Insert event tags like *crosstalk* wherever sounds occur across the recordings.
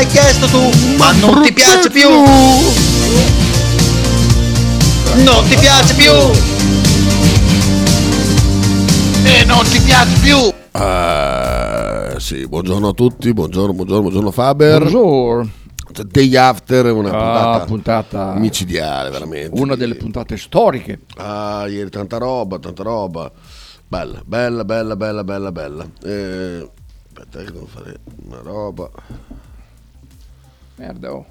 l'hai chiesto tu, ma non ti piace più. Non ti piace più. E non ti piace più. Eh, sì, buongiorno a tutti, buongiorno, buongiorno, buongiorno Faber. The Day After è una Ah, puntata, puntata micidiale, veramente. una delle puntate storiche. Ah, ieri tanta roba, tanta roba. Bella, bella, bella, bella, bella, bella. Eh, aspetta che devo fare una roba. Merda, oh.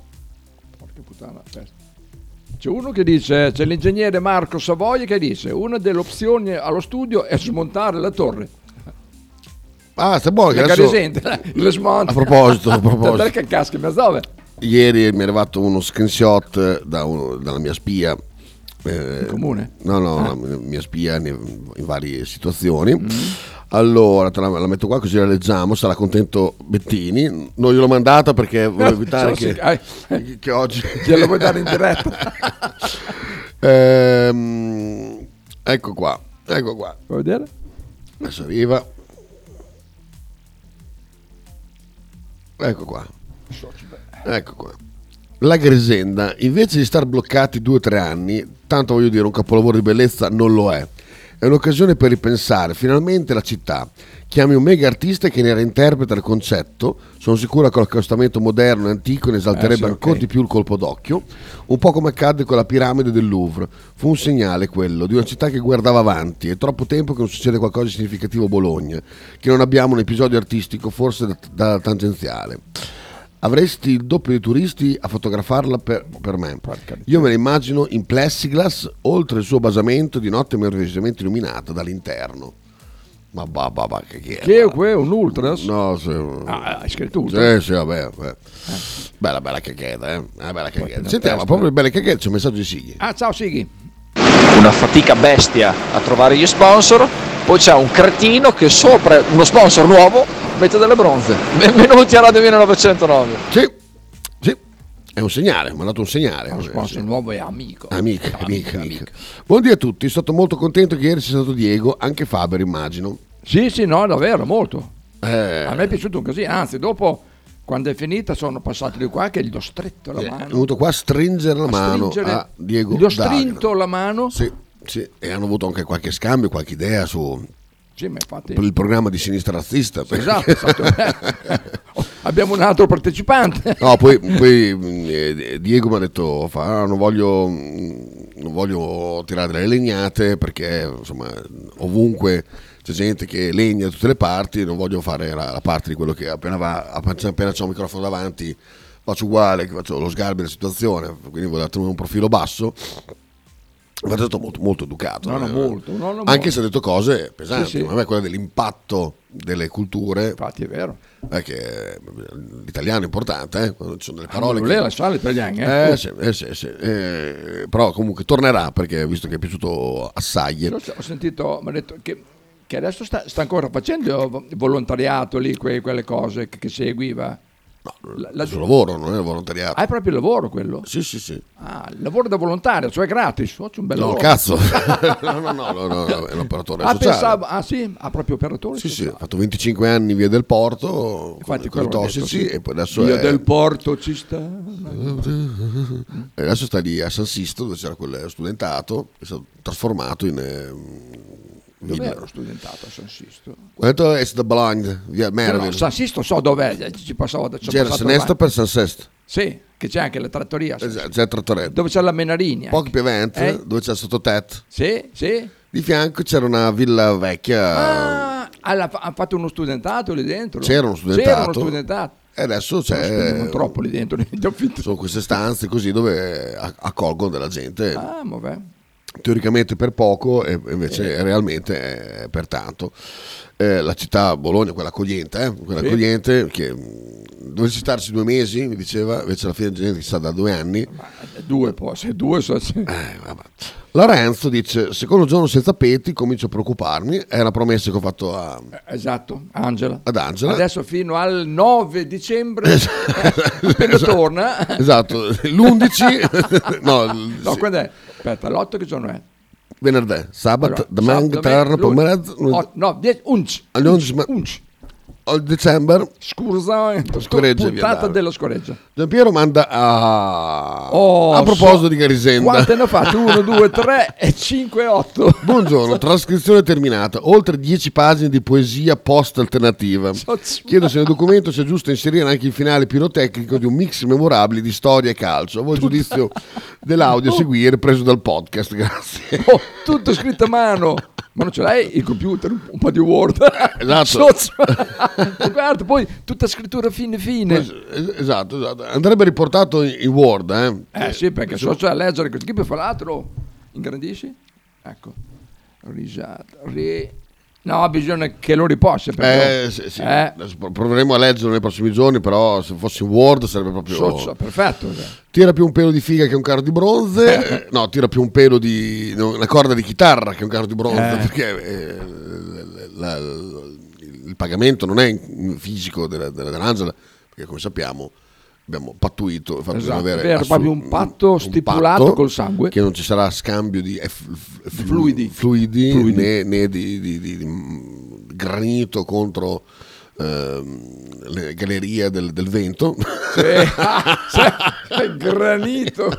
Porca puttana, aspetta. C'è uno che dice, c'è l'ingegnere Marco Savoia che dice, una delle opzioni allo studio è smontare la torre. Ah, sta buono che adesso... caresente, le smonta. A proposito, a *laughs* proposito. Perché casca in mezzo dove? Ieri mi è arrivato uno screenshot da uno- dalla mia spia. eh, comune? No, no, la mia spia in, in varie situazioni. Allora, te la, la metto qua così la leggiamo, sarà contento Bettini. Non gliel'ho mandata perché volevo *laughs* evitare Sì, che, che oggi... *laughs* Glielo vuoi dare in diretta? *laughs* Ehm, ecco qua, ecco qua. Vuoi vedere? Adesso arriva. Ecco qua. Ecco qua. La Gresenda, invece di star bloccati due o tre anni, tanto voglio dire un capolavoro di bellezza non lo è. È un'occasione per ripensare finalmente la città. Chiami un mega artista che ne reinterpreta il concetto. Sono sicuro che l'accostamento moderno e antico ne esalterebbe Eh sì, ok. ancora di più il colpo d'occhio. Un po' come accadde con la piramide del Louvre. Fu un segnale quello di una città che guardava avanti. È troppo tempo che non succede qualcosa di significativo a Bologna, che non abbiamo un episodio artistico, forse da, da tangenziale. Avresti il doppio di turisti a fotografarla per, per me. Io me la immagino in plexiglass, oltre il suo basamento di notte meravigliosamente illuminata dall'interno. Ma bah, bah, bah, che, che è? Che è que- un ultras? No, sì. Ah, hai scritto ultras? Sì, sì, vabbè. vabbè. Bella, bella cacchetta, eh. Una bella cacchetta. Sentiamo, testa. proprio belle cacchette, c'è un messaggio di Sighi. Ah, ciao Sighi. una fatica bestia a trovare gli sponsor, poi c'è un cretino che sopra uno sponsor nuovo mette delle bronze. Benvenuti a Radio 1909. Sì, sì, è un segnale, mi ha dato un segnale. Lo sponsor nuovo è amico. Amica, amica, amica. Buongiorno a tutti, sono stato molto contento che ieri sia stato Diego, anche Faber immagino. Sì, sì, no, davvero, molto. Eh, A me è piaciuto un casino, anzi, dopo, quando è finita, sono passato di qua che gli ho stretto la è mano. venuto qua a stringere la a mano stringere- a Diego Gli ho strinto la mano. Sì, sì, e hanno avuto anche qualche scambio, qualche idea su Sì, infatti... per il programma di sinistra razzista. Esatto, esatto. *laughs* Abbiamo un altro partecipante. No, poi, poi, eh, Diego mi ha detto: fa, "Ah, non, voglio, non voglio tirare delle legnate perché insomma ovunque c'è gente che legna da tutte le parti. Non voglio fare la, la parte di quello che appena, va, appena, c'è un microfono davanti faccio uguale, faccio lo sgarbi della situazione. Quindi volevo tenere un profilo basso. Mi ha detto molto, molto educato. No, no, eh. molto, no, Anche molto. se ha detto cose pesanti. Sì, sì. A me quella dell'impatto delle culture. Infatti è vero. Perché l'italiano è importante, eh, quando ci sono delle parole. non che- lasciare italiani, eh. eh, sì, eh, sì, sì. Eh, però comunque tornerà perché visto che è piaciuto assai. Ho sentito, mi ha detto che, che adesso sta, sta ancora facendo volontariato lì, que- quelle cose che, che seguiva. La- la- Il suo lavoro non è volontariato. Ah, è proprio il lavoro quello? Sì, sì, sì. Ah, il lavoro da volontario, cioè gratis. Oh, un bel No, lavoro. cazzo. *laughs* no, no, no, no, no, è un operatore Ah, sociale. pensavo, ah sì, ha proprio operatore Sì, sì, sociale. ha fatto 25 anni via del porto Infatti con, i ho detto, tossici sì. e poi adesso Via è, del porto ci sta. e adesso sta lì a San Sisto dove c'era quel studentato è stato trasformato in eh, Dove villa. ero studentato a San Sisto? Ho detto è da Bologna, via Merville. San Sisto so dov'è, ci passavo da ci C'era Senesto per San Sesto. Sì, che c'è anche la trattoria. Esatto. C'è il trattoretto. Dove c'è la Menarini. Poco più avanti, Eh? dove c'è il sottotetto. Sì, sì. Di fianco c'era una villa vecchia. Ah, alla- ha fatto uno studentato lì dentro? C'era uno C'era studentato. uno studentato. E adesso Non c'è. troppo lì dentro. *laughs* Sono queste stanze così dove accolgono della gente. Ah, vabbè. Teoricamente per poco e invece realmente è per tanto. Eh, la città Bologna, quella accogliente, eh, quella Sì. accogliente che mh, dovessi starci due mesi, mi diceva, invece alla fine c'è gente che sta da due anni. Due poi, se due so, se- Eh. Lorenzo dice: Secondo giorno senza peti comincio a preoccuparmi. È una promessa che ho fatto a, Esatto, Angela. ad Angela. Adesso fino al 9 dicembre, *laughs* appena Esatto. torna. Esatto, l'11, *laughs* no, No, sì, quando è? Aspetta, l'8 che giorno è? venerdì, sabato, Allora, domenica, sabato, pomeriggio, oh, no, 10, 11. Alle 11, ma- 11. December. Scusa, Scoreggia via puntata della scoreggia. Giampiero manda a... Oh, a proposito so- di Garisenda. Quante ne ha fatte? 1, 2, 3 e 5, 8. Buongiorno, *laughs* trascrizione terminata. Oltre 10 pagine di poesia post-alternativa. Chiedo se nel documento sia giusto inserire anche il finale pirotecnico di un mix memorabile di storia e calcio. A voi il giudizio dell'audio a seguire preso dal podcast. *laughs* Grazie. Oh, tutto scritto a mano. Ma non ce l'hai il computer, un po' di Word. Esatto. *laughs* *laughs* Guarda, poi tutta scrittura fine fine. Es- Esatto, esatto. Andrebbe riportato in Word, eh? Eh sì, perché so già leggere questo tipo, fra l'altro, ingrandisci? Ecco, risata, ri... No, bisogna che lo riposi. perché- Eh, sì, sì. Eh, proveremo a leggerlo nei prossimi giorni, però se fosse in Word sarebbe proprio... sozzo, perfetto. Tira più un pelo di figa che un carro di bronze, *laughs* eh, no, tira più un pelo di una corda di chitarra che un carro di bronze, Eh. perché eh, la- la- il pagamento non è in fisico della- della- dell'Angela, perché come sappiamo abbiamo pattuito fatto Esatto, avere è vero, assolut- proprio un patto stipulato patto col sangue. che non ci sarà scambio di eff- f- Fluidi. fluidi, Fluidi. né, né di, di- di- di, granito contro ehm, le gallerie del, del vento. Sì. *laughs* Cioè, granito.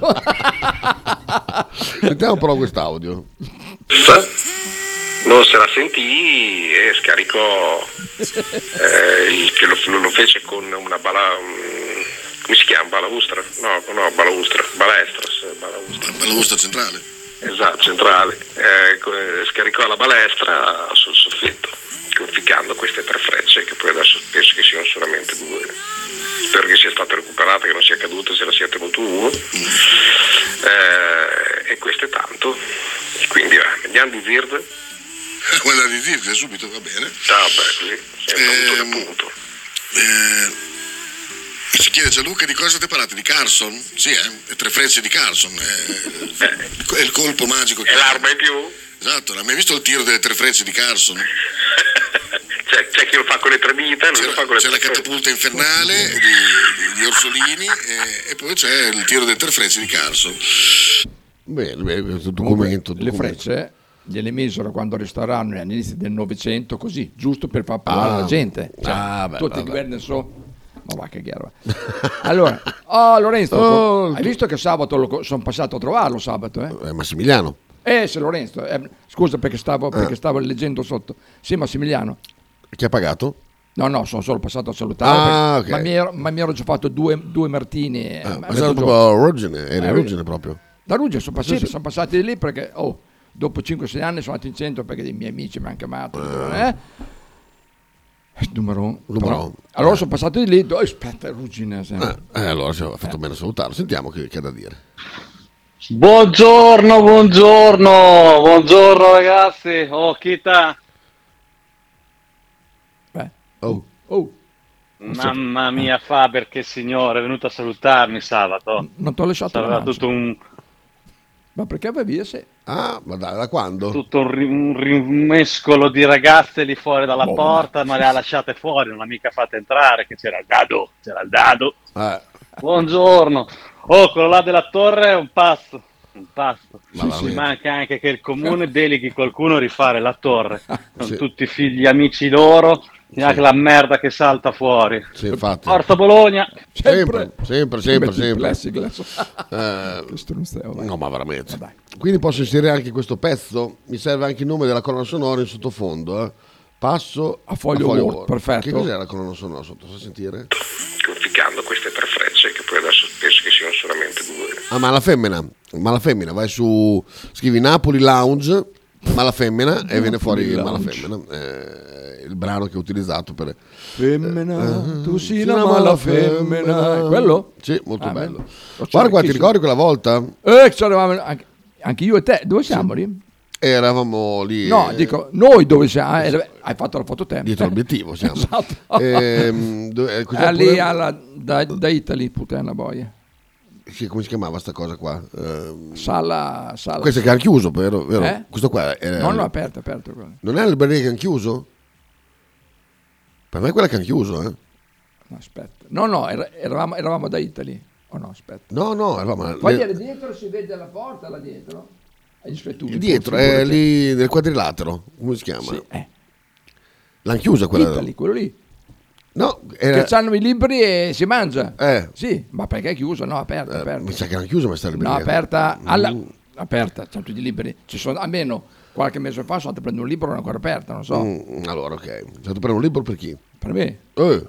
Sentiamo però quest'audio. *laughs* non se la sentì e scaricò eh, il- che lo, lo fece con una bala um, come si chiama? balaustra? no, no balaustra balestra balaustra. Balaustra centrale. esatto, centrale Eh, scaricò la balestra sul soffitto conficcando queste tre frecce che poi adesso penso che siano solamente due spero che sia stata recuperata che non sia caduta se la sia tenuto uno Eh, e questo è tanto quindi eh, andiamo di Zird Quella di Zirze subito va bene. Ah, beh, così, sempre Ehm, punto. Eh, si chiede Gianluca di cosa ti parlate? Di Carson? Sì, eh? le tre frecce di Carson. eh, è il colpo magico. E l'arma in più? Esatto, non hai mai visto il tiro delle tre frecce di Carson? *laughs* C'è, c'è chi lo fa con le tre dita non lo fa con le C'è la tre catapulta infernale di, di- di Orsolini e, e poi c'è il tiro delle tre frecce di Carson. Bene, bene, questo documento. Le frecce gliele misero quando restauranno all'inizio del Novecento così, giusto per far parlare Ah. la gente. Cioè, Ah, beh, tutti governi so... Ma va che gherba. Allora, *laughs* oh Lorenzo, Oh, hai visto che sabato sono passato a trovarlo sabato, eh? Eh, Massimiliano. Eh, se Lorenzo, eh, scusa perché stavo, perché stavo leggendo sotto. Sì, Massimiliano. Chi ha pagato? No, no, sono solo passato a salutare. Ah, perché- ok. ma, mi ero, ma mi ero già fatto due, due martini. eh, Ah, ma sei proprio a Ruggine, eri a Eh, Ruggine proprio. Da Ruggine sono passati, sono passati di lì perché oh, dopo 5-6 anni sono andato in centro perché dei miei amici mi hanno chiamato. Eh? Numero Numero. Allora sono passato di lì, oh, aspetta, Ruggine. Eh, eh, allora ha fatto bene a salutarlo. Sentiamo che, che ha da dire. Buongiorno, buongiorno, buongiorno ragazzi. Oh, Kita, Beh, Oh, oh, mamma mia Faber, che signore, è venuto a salutarmi sabato. non ti ho lasciato mancia. tutto un, Ma perché vai via se... ah, ma da, da quando? tutto un, ri- un rimescolo di ragazze lì fuori dalla Boh. porta, ma le ha lasciate fuori, non l'ha mica fatta entrare, che c'era il dado, c'era il dado. Eh, Buongiorno. Oh, quello là della torre è un pasto. Un pasto. Ma Ci manca anche che il comune deleghi qualcuno a rifare la torre. *laughs* Sono Sì. tutti figli amici loro. Neanche la merda che salta fuori. sì, infatti. Forza Bologna. Sempre, sempre, sempre, sempre. Eh, *laughs* stronzeo, vai. no, ma veramente. Dai. Quindi posso inserire anche questo pezzo. Mi serve anche il nome della colonna sonora in sottofondo. eh. Passo A foglio Word, perfetto. Che cos'è la colonna sonora sotto? Fa sentire? Conficcando queste tre frecce che poi adesso penso che siano solamente due. Ah, ma la femmina. Ma la femmina. Vai su. Scrivi Napoli Lounge. Ma la femmina e viene fuori ma la Lounge. femmina. Eh, il brano che ho utilizzato per. Femmina, tu sei Sì, la la mala mala femmina. femmina. Quello? Sì, molto Ah, bello. bello. Lo Guarda qua, ti ricordi quella volta? Eh, anche, anche io e te, dove siamo lì? Eravamo lì. No, eh, dico, noi dove siamo? Eh, hai fatto la foto te. Dietro l'obiettivo siamo. *laughs* Esatto. Ehm, dove- eh, Ah, lì alla, da, da Italy, puttana boia. Sì, come si chiamava sta cosa qua? Ehm, Sala, sala. questo è che hanno chiuso, vero? vero? Eh? Questo qua è, No, no, aperto, aperto. quello. non è la libreria che hanno chiuso? Per me è quella che hanno chiuso, eh? No, aspetta. No, no, era- eravamo, eravamo da Italy. Oh no, aspetta. No, no, eravamo Poi le- dietro si vede la porta là dietro. Hai scritto dietro, è lì nel quadrilatero, come si chiama? Sì, eh. L'hanno chiusa quella. Italy, quello lì. No, era, Che hanno i libri e si mangia. Eh. Sì, ma perché è chiuso? No, aperta, eh, aperta. mi sa che hanno chiuso questa No, libreria. aperta, Mm. alla, aperta, c'hanno tutti i libri. Ci sono almeno qualche mese fa sono andato a prendere un libro non è ancora aperta, non so. Mm, allora, ok. Sei stato a prendere un libro per chi? Per me, Eh,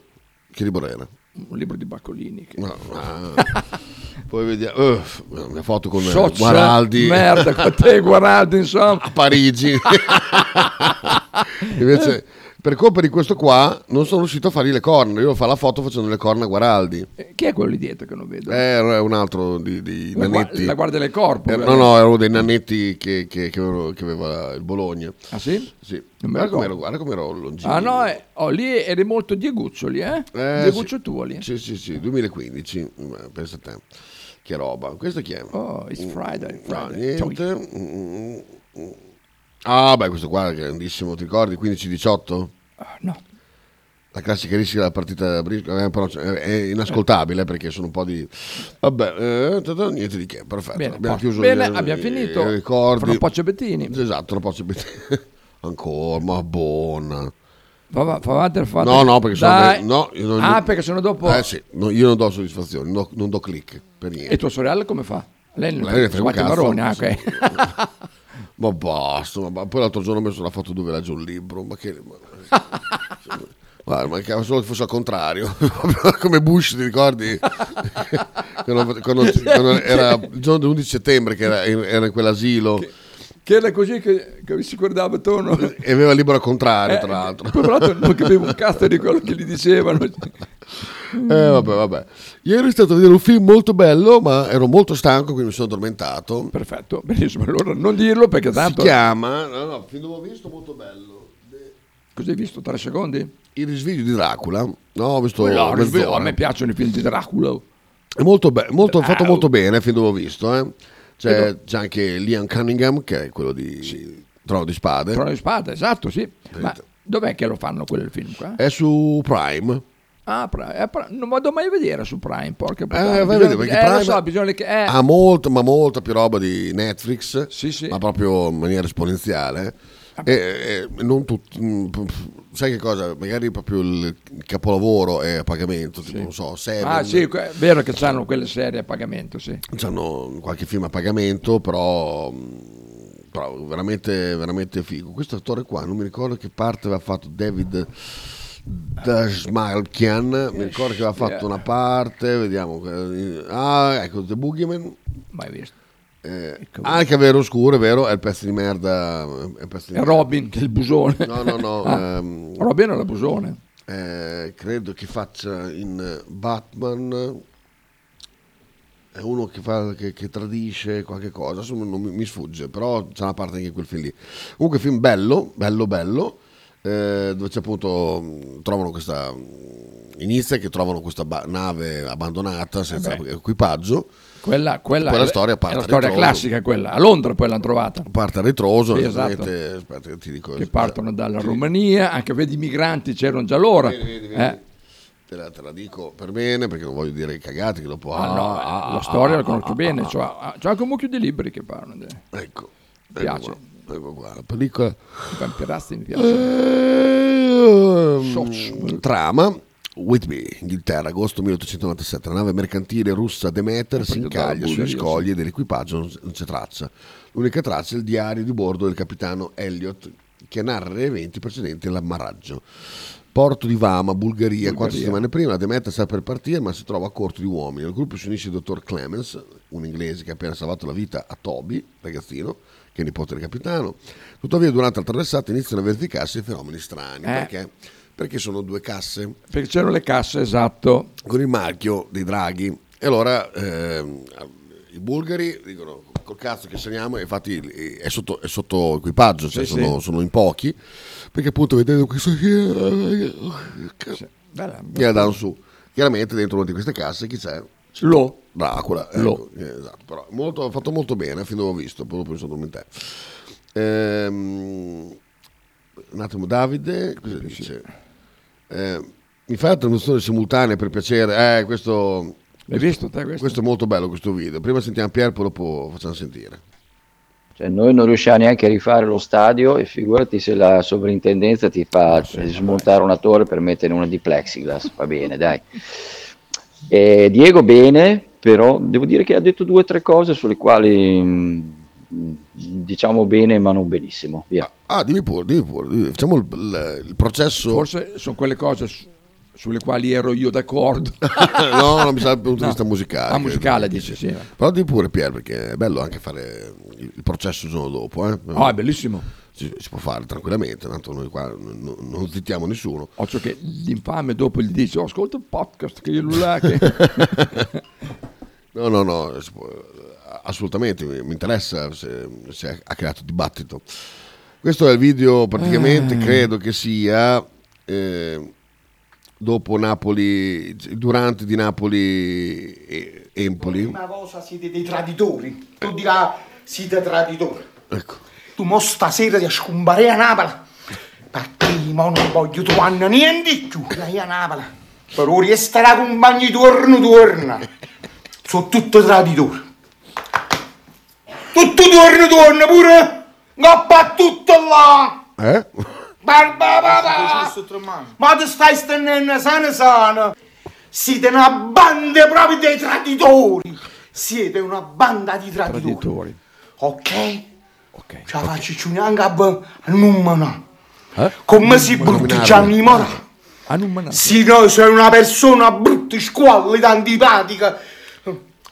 che libro era? un libro di Baccolini. Che... No, ah. *laughs* Poi vediamo. eh, una foto con eh, Socia- Guaraldi Merda, con te Guaraldi, insomma. *laughs* a Parigi. *laughs* Invece, per colpa di questo qua, non sono riuscito a fargli le corna. Io fa la foto facendo le corna a Guaraldi. Eh, Chi è quello lì dietro che non vedo? Eh, Era un altro di, di la, gua- nanetti. la guardia del corpo. Eh, no, no, era uno dei nanetti che, che- che aveva, il Bologna. Ah sì? Sì. Guarda com'ero, guarda com'ero longino. Ah no, eh, oh, lì eri molto Dieguccio lì, eh? Eh, Dieguccio sì. tuo lì. Sì, sì, sì, 2015, eh, pensa a te. Che roba. Questo chi è? Oh, it's Friday, No, Friday. Ciao. niente. Mm, mm. Ah, beh, questo qua è grandissimo, ti ricordi? 15-18? Ah, no. La classica rischia della partita da brisco, eh, cioè, è inascoltabile perché sono un po' di... Vabbè, eh, niente di che, perfetto. Bene, abbiamo posto. chiuso Bene, i- abbiamo finito. ricordi. Fra un po' c'è Bettini. Esatto, non posso *laughs* Ancora, ma buona. Fa, va- fa avanti, fa No, no, perché sono... Dai. No, io non- Ah, perché sennò dopo... Eh sì, no, io non do soddisfazioni, no- non do click per niente. E tua sorella come fa? Lei non frega un cazzo. marroni, ah, ok. *laughs* Ma basta, ma poi l'altro giorno ho messo la foto dove legge un libro, ma che... ma- *laughs* Guarda, mancava solo che fosse al contrario, *laughs* come Bush, ti ricordi? *laughs* quando, quando- quando era il giorno dell'11 settembre che era, era in quell'asilo che era così che, che si guardava attorno. e aveva il libro al contrario, Eh, tra l'altro. poi, tra l'altro non capivo un cazzo di quello che gli dicevano. Eh, vabbè, vabbè. Ieri è stato a vedere un film molto bello, ma ero molto stanco, quindi mi sono addormentato. Perfetto, benissimo. Allora non dirlo perché Si tanto... chiama, no, no, film dove ho visto molto bello. Così hai visto tre secondi? Il risveglio di Dracula. No, ho visto No, mezz'ora. a me piacciono i film di Dracula. È molto, be- molto- fatto Ah, molto bene, fin dove ho visto. eh. C'è, Vedo. c'è anche Liam Cunningham, che è quello di Trono di Spade. Trono di Spada, esatto, sì. Ma dov'è che lo fanno quel film qua? È su Prime. Ah, Prime. Eh, Prime. non vado mai a vedere su Prime, porca Eh, puttana. a Bisogna- perché eh, Prime so, bisogna che... Eh, ha molto, ma molta più roba di Netflix, Sì, sì. ma proprio in maniera esponenziale. E, e non tut- mm, sai che cosa? Magari proprio il capolavoro è a pagamento, tipo, non so, Seven. ah, sì, è vero che hanno quelle serie a pagamento, sì. Hanno qualche film a pagamento, però, mh, però veramente, veramente figo. Questo attore qua, non mi ricordo che parte aveva fatto David Dashmalkian, mi ricordo che aveva fatto una parte, vediamo. eh, Ah, ecco, The Boogeyman. Mai visto. Eh, anche Vero Oscuro, è vero, è il pezzo di merda. È il pezzo di È merda. Robin, che è il busone. No, no, no. Ah, ehm, Robin è la busone. eh, credo che faccia in Batman è uno che, fa, che, che tradisce qualche cosa adesso non mi, mi sfugge però c'è una parte anche in quel film lì comunque film bello bello bello eh, dove c'è appunto mh, trovano questa mh, inizia che trovano questa ba- nave abbandonata senza Eh beh. equipaggio Quella, quella Poi la è- storia è parte la storia ritroso. classica quella. A Londra poi l'hanno trovata. parte a ritroso Sì, esatto. aspetta che ti dico Che partono dalla Romania, anche vedi i migranti c'erano già allora. Vedi, vedi, vedi. Eh, Te la, te la dico per bene perché non voglio dire cagate che dopo ah, no, ah, ah, la ah, storia ah, la conosco ah, bene, ah, ah, c'ho anche un mucchio di libri che parlano Ecco, piace. Ecco qua, ecco qua, la pellicola. i vampirazzi, mi piace. Ehm, Soc. trama. Whitby, Inghilterra, agosto 1897. La nave mercantile russa Demeter si incaglia sugli scogli e dell'equipaggio non c'è traccia. L'unica traccia è il diario di bordo del capitano Elliot che narra gli eventi precedenti all'ammaraggio. Porto di Vama, Bulgaria, quattro Bulgaria. settimane prima, la Demeter sta per partire ma si trova a corto di uomini. Al gruppo si unisce il dottor Clemens, un inglese che ha appena salvato la vita a Toby, ragazzino, che è nipote del capitano. Tuttavia durante la traversata iniziano a verificarsi fenomeni strani. Eh. Perché? Perché sono due casse Perché c'erano le casse, esatto. con il marchio dei draghi. E allora ehm, i bulgari dicono col cazzo che saliamo, e infatti è sotto, è sotto equipaggio, cioè Sì, sono, sì. sono in pochi, perché appunto vedete questo. Bella, che la danno su. Chiaramente dentro una di queste casse chi c'è? Lo. Dracula, ecco, Lo. eh, esatto, però molto, fatto molto bene, fin dove ho visto, poi dopo mi sono addormentato. Ehm, un attimo, Davide, cosa dice? Eh, mi fai la traduzione simultanea per piacere? Eh, questo, L'hai visto te questo? questo è molto bello questo video. Prima sentiamo Pier, poi dopo facciamo sentire. Cioè, noi non riusciamo neanche a rifare lo stadio e figurati se la sovrintendenza ti fa smontare una torre per mettere una di plexiglass, va bene, dai. E Diego bene, però devo dire che ha detto due o tre cose sulle quali mh, diciamo bene ma non benissimo. Via. Ah, dimmi pure, dimmi pure. dimmi. Facciamo il, il- il processo. Forse sono quelle cose su- sulle quali ero io d'accordo. *laughs* no, non mi sa dal punto di vista musicale. Ah, musicale dice, sì. Però di pure Pier, perché è bello anche fare il processo il giorno dopo. Eh? Ah, è bellissimo. Si, si può fare tranquillamente, tanto noi qua non, non- non zittiamo nessuno. Occhio che l'infame dopo gli dice, oh, ascolta il podcast che io là che... *laughs* *laughs* No, no, no, si può- assolutamente, mi, interessa se, se ha creato dibattito. Questo è il video, praticamente Ah. credo che sia eh, dopo Napoli, durante di Napoli e Empoli. Prima cosa siete dei traditori. Tu dirà siete traditori. Ecco. Tu mo stasera ti scombare a Napoli. Perché mo non voglio trovare niente più. Dai a Napoli. Però resterà compagni torno torno. Sono tutti traditori. Tutto torno torno pure. Ngappa tutto là. Eh? Barba, barba. Ma ti stai stendendo sana sana. Siete una banda proprio dei traditori. Siete una banda di traditori. Traditori. Ok? Ok. Ce la faccio neanche a b- a numero. Eh? Come si brutti. Gianni Morà? Ah, non me ne- Sì, no, sei una persona brutta, squallida, antipatica.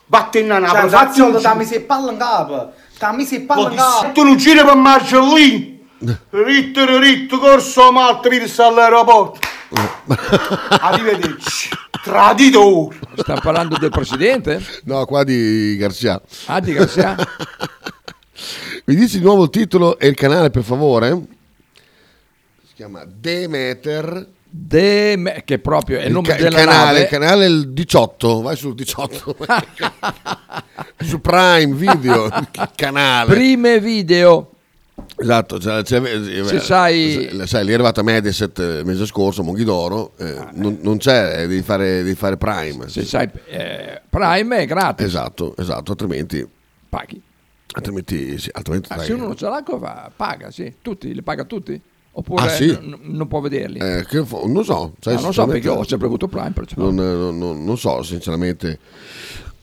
Vattene a Napoli, fatti Cazzo, un dammi se palla in capo. Dammi se palla in capo. Tu non giri per Marcellini. Ritto, ritto, corso Malta, virsi all'aeroporto. *laughs* Arrivederci. Traditori. Sta parlando del presidente? No, qua di Garcia. Ah, di Garcia? *laughs* Mi dici di nuovo il titolo e il canale, per favore? Si chiama Demeter. De... che proprio è il nome ca- della canale, nave. il canale il 18, vai sul 18. *laughs* su Prime Video, canale. Prime video. Esatto, cioè, c'è- Se sai- sai, lì è arrivata Mediaset il mese scorso, Monghidoro, eh, non, non c'è, eh, devi fare, devi fare Prime. Se sai, eh, Prime è gratis. Esatto, esatto, altrimenti, Paghi. altrimenti, sì, altrimenti Ah, se uno non ce l'ha, paga, sì. Tutti, li paga tutti? Oppure Ah, sì? n- non può vederli? eh, fo- non so, sai, Ah, non so perché ho sempre avuto Prime, perciò. non, non- non- so sinceramente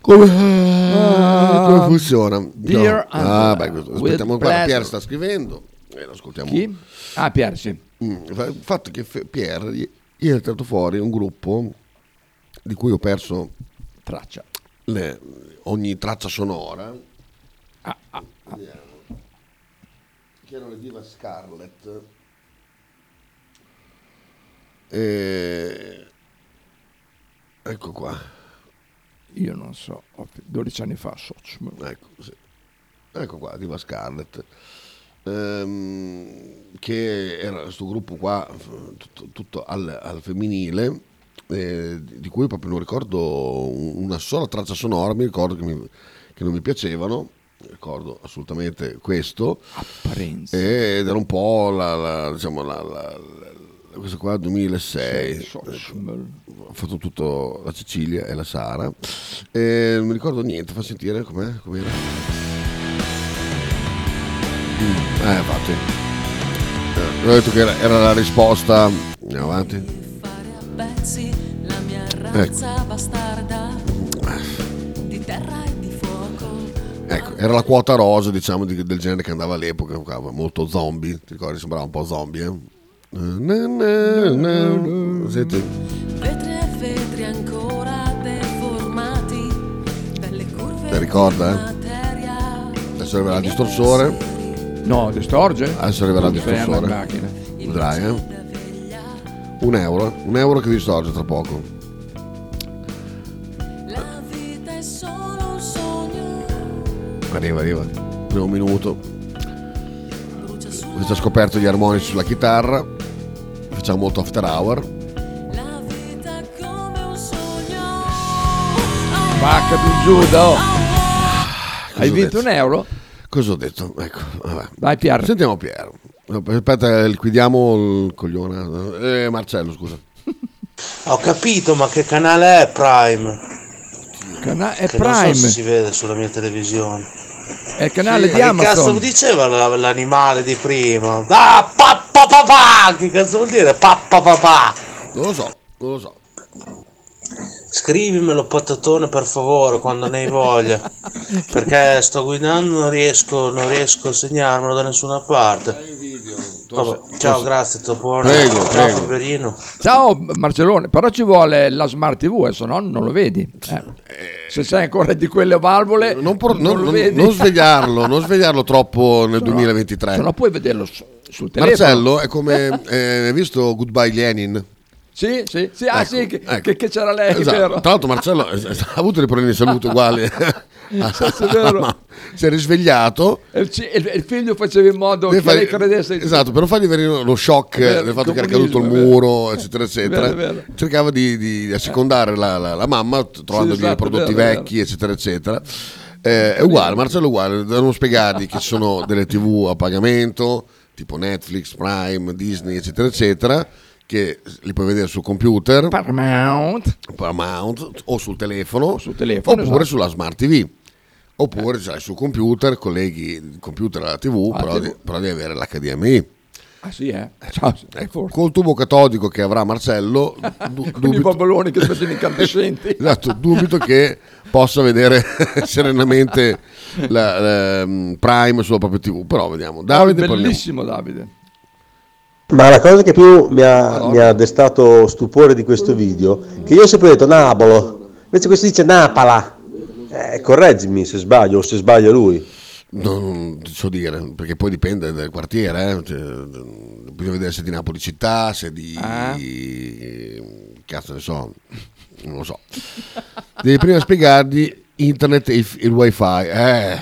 come, come funziona. Dear No. Ah, beh, aspettiamo pleasure. Pier sta scrivendo. Eh, lo ascoltiamo. Chi? Ah, Pier, sì. Mm, Il fatto che Pier ieri ha tirato fuori un gruppo di cui ho perso Traccia. le- ogni traccia sonora. Ah, ah, Vediamo. Che erano le diva Scarlett. E... Ecco qua. Io non so, ho 12 anni fa, socio. Ecco, sì. ecco qua, Diva Scarlett. Ehm, che era questo gruppo qua, tutto, tutto al, al femminile, eh, di cui proprio non ricordo un- una sola traccia sonora, mi ricordo che, mi- che non mi piacevano, ricordo assolutamente questo, Apparenza. ed era un po' la, la- diciamo, la- questo qua 2006 Social. ho fatto tutto la Sicilia e la Sara. E non mi ricordo niente fa sentire com'è com'era? Mm, eh infatti. Eh, ho detto che era, era la risposta. Andiamo avanti. Pezzi la mia razza bastarda. Di terra e di fuoco. ecco era la quota rosa diciamo di- del genere che andava all'epoca molto zombie. Ti ricordi? Sembrava un po' zombie eh? Na, na, na. Senti. Vetri e vetri ancora deformati dalle curve Ti ricorda, eh? adesso arriverà il distorsore No, distorge? adesso arriverà il distorsore vedrai eh un euro un euro che distorce tra poco La vita è solo un sogno. Arriva, arriva. Primo minuto. Ho già scoperto gli armonici sulla chitarra. Facciamo molto after hour. La vita è come un sogno. Vacca di Giuda. oh. Hai vinto un euro? Cosa ho detto? Ecco, vabbè. Vai Pier. Sentiamo Piero. Aspetta, liquidiamo il coglione. Eh, Marcello, scusa. *laughs* Ho capito, ma che canale è Prime? Cana- è Che non so se Prime. si vede sulla mia televisione. È il canale Sì, di ma Che cazzo Amazon. diceva la- l'animale di prima? Ah, pappa papà! Che cazzo vuol dire pappa papà? Non lo so, non lo so. Scrivimelo patatone per favore quando ne hai voglia. Perché sto guidando non riesco, non riesco a segnarmelo da nessuna parte. Vabbè, ciao, grazie Topone. Prego, ciao prego. Paperino. Ciao Marcellone, però ci vuole la Smart TV, eh, se no non lo vedi. Eh. Se sei ancora di quelle valvole, non, Non, lo non- vedi. non svegliarlo, non svegliarlo troppo nel 2023. Se no puoi vederlo sul telefono. Marcello è come *laughs* eh, hai visto Goodbye Lenin? Sì, sì, sì, ah, Ecco, sì, che, ecco. che- che c'era lei, Esatto. Tra l'altro Marcello eh, *laughs* ha avuto dei problemi di salute uguali. *laughs* Sì, sì, si è risvegliato. E il, il- il figlio faceva in modo che lei fare- credesse esatto, per non fargli venire lo shock vero, del fatto che era caduto il muro, eccetera, eccetera, Vero, vero. cercava di, di assecondare la, la- la mamma trovandogli esatto, prodotti vecchi, eccetera, eccetera. Eh, è uguale, Marcello è uguale, devono spiegargli che ci sono delle tv a pagamento, tipo Netflix, Prime, Disney, eccetera, eccetera, che li puoi vedere sul computer, Paramount, Paramount o sul telefono, telefono, oppure esatto. sulla smart TV. Oppure l'hai sul computer, colleghi il computer alla TV, Ah, però, TV. Di, però devi avere l'HDMI. Ah sì, eh? *laughs* Ciao, Ecco, col tubo catodico che avrà Marcello, du- *laughs* con i dubito, baboloni che sono *laughs* incandescenti. esatto, dubito che possa vedere serenamente la, la, mm, Prime sulla propria TV. Però vediamo. Davide, bellissimo Davide. Ma la cosa che più mi ha, mi ha destato stupore di questo video, che io ho sempre detto Napolo, invece questo dice Napala. Eh, correggimi se sbaglio o se sbaglia lui. Non so dire, perché poi dipende dal quartiere, eh. Cioè, bisogna vedere se è di Napoli città, se è di... Ah. cazzo ne so, non lo so. Devi prima spiegargli internet e il, il wifi. Eh,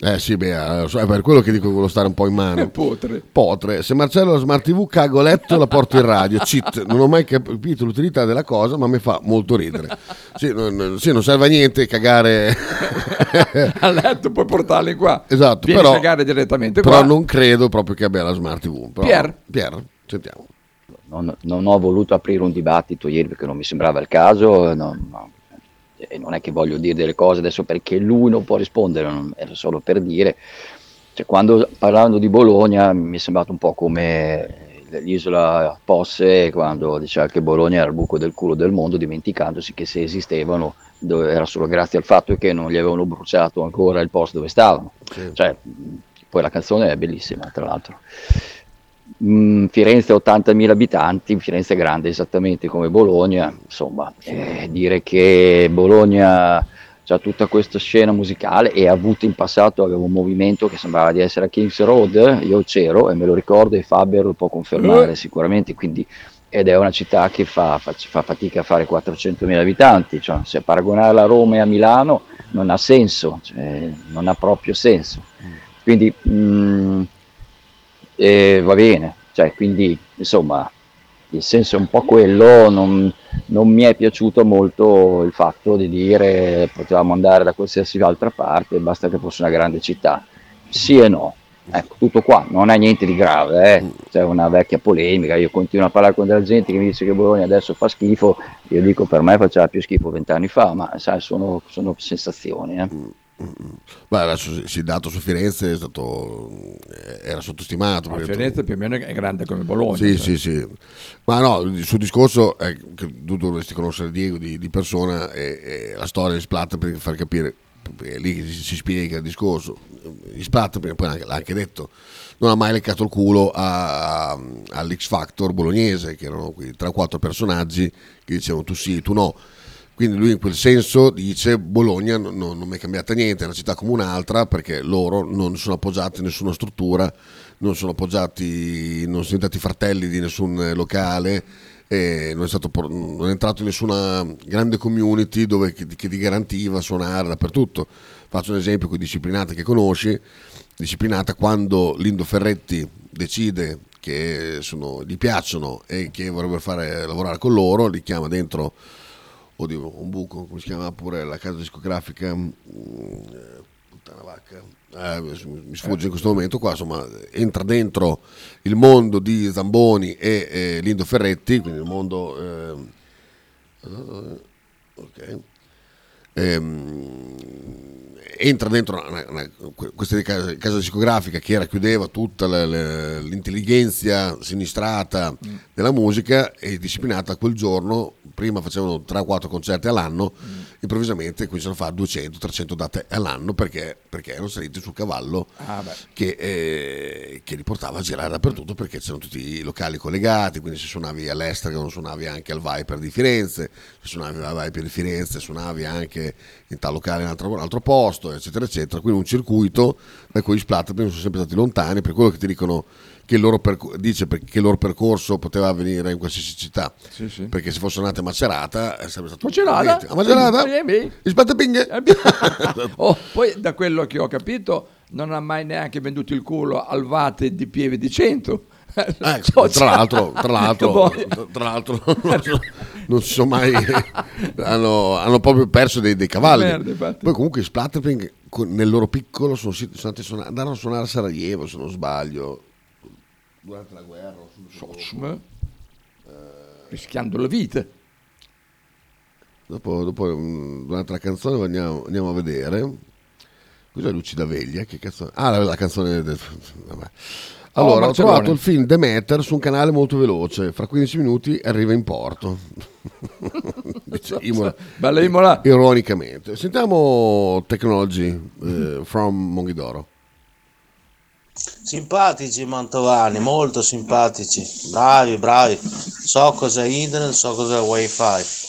eh sì, beh, so, è per quello che dico che volevo stare un po' in mano. *laughs* Potre. Potre. Se Marcello ha la smart TV, cago a letto e la porto in radio. Cheat. Non ho mai capito l'utilità della cosa, ma mi fa molto ridere. Sì, non, sì, non serve a niente cagare. *laughs* A letto puoi portarli qua. Esatto, Vieni però, cagare direttamente però qua. non credo proprio che abbia la smart TV. Però- Pier? Pier, sentiamo. non, non ho voluto aprire un dibattito ieri perché non mi sembrava il caso, eh, no, no. E non è che voglio dire delle cose adesso perché lui non può rispondere, non- era solo per dire. Cioè, quando parlando di Bologna mi è sembrato un po' come l'isola Posse quando diceva che Bologna era il buco del culo del mondo dimenticandosi che se esistevano dove- era solo grazie al fatto che non gli avevano bruciato ancora il posto dove stavano. Cioè, poi la canzone è bellissima tra l'altro. Mm, Firenze ha 80.000 abitanti, Firenze è grande esattamente come Bologna, insomma, eh, dire che Bologna ha tutta questa scena musicale e ha avuto in passato aveva un movimento che sembrava di essere a Kings Road, io c'ero e me lo ricordo e Faber lo può confermare Eh. sicuramente, quindi, ed è una città che fa, fa- fa fatica a fare 400.000 abitanti, cioè, se paragonarla a Roma e a Milano non ha senso, cioè, non ha proprio senso. Quindi mm, e va bene, cioè, quindi insomma il senso è un po' quello, non, non mi è piaciuto molto il fatto di dire potevamo andare da qualsiasi altra parte, basta che fosse una grande città. Sì e no, ecco, tutto qua, non è niente di grave, eh. c'è una vecchia polemica, io continuo a parlare con della gente che mi dice che Bologna adesso fa schifo, io dico per me faceva più schifo vent'anni fa, ma sai, sono, sono sensazioni. Eh. Beh, adesso sì, il dato su Firenze è stato, eh, era sottostimato. Ma Firenze più o meno è grande come Bologna. Sì, cioè. sì, sì. Ma no, il suo discorso è che tu dovresti conoscere Diego di, di persona e, e la storia di Splat per far capire, è lì che si, si spiega il discorso. Gli Splat, poi anche- l'ha anche detto, non ha mai leccato il culo a- a- all'X Factor bolognese, che erano quei 3-4 personaggi che dicevano tu sì, tu no. Quindi lui in quel senso dice Bologna non, non, mi è cambiata niente, è una città come un'altra perché loro non sono appoggiati in nessuna struttura, non sono appoggiati, non sono diventati fratelli di nessun eh, locale, non, è stato, non è entrato in nessuna grande community dove, che, che ti garantiva suonare dappertutto. Faccio un esempio con Disciplinata che conosci, Disciplinata quando Lindo Ferretti decide che sono- gli piacciono e che vorrebbe fare lavorare con loro, li chiama dentro oddio, un buco, come si chiama pure la casa discografica, mm, eh, puttana vacca, eh, mi sfugge in questo momento qua, insomma, entra dentro il mondo di Zamboni e eh, Lindo Ferretti, quindi il mondo... ehm, eh, ok. Ehm, entra dentro una- una- questa casa, discografica che era, chiudeva tutta la- la- l'intelligenza sinistrata della musica e disciplinata quel giorno, prima facevano 3-4 concerti all'anno, improvvisamente cominciano a fare 200-300 date all'anno perché, perché erano saliti sul cavallo Ah, che, eh, che li portava a girare dappertutto perché c'erano tutti i locali collegati, quindi se suonavi all'estero suonavi anche al Viper di Firenze, se suonavi al Viper di Firenze suonavi anche in tal locale in un altro, un altro posto, eccetera, eccetera. Quindi un circuito da cui gli Splatterpin sono sempre stati lontani, per quello che ti dicono che il loro, perco- dice che il loro percorso poteva avvenire in qualsiasi città, Sì, sì. perché se fosse nata a Macerata è sempre stato... Macerata? A Macerata? Eh. Gli Splatterpin? *laughs* Oh, poi da quello che ho capito non ha mai neanche venduto il culo al Vate di Pieve di Cento. *laughs* Ecco, *laughs* tra l'altro, tra l'altro, tra l'altro non, so- non si sono mai hanno, hanno proprio perso dei, dei cavalli. Merda. Poi comunque i Splatterpink con- nel loro piccolo sono, sono andarono a suonare a Sarajevo se non sbaglio durante la guerra. o subito dopo. Socm. Rischiando la vita. Dopo, dopo, mm, durante la canzone andiamo, andiamo a vedere. Cos'è Lucida Veglia? Che cazzo? Ah, la, la canzone. del- vabbè. Oh, Allora, ho Marcellone. trovato il film Demeter su un canale molto veloce. Fra 15 minuti arriva in porto. *laughs* Dice Imola. Bella Imola. Ironicamente. Sentiamo Technology eh, from Monghidoro. Simpatici i mantovani, molto simpatici, bravi, bravi. So cos'è internet, so cos'è wifi.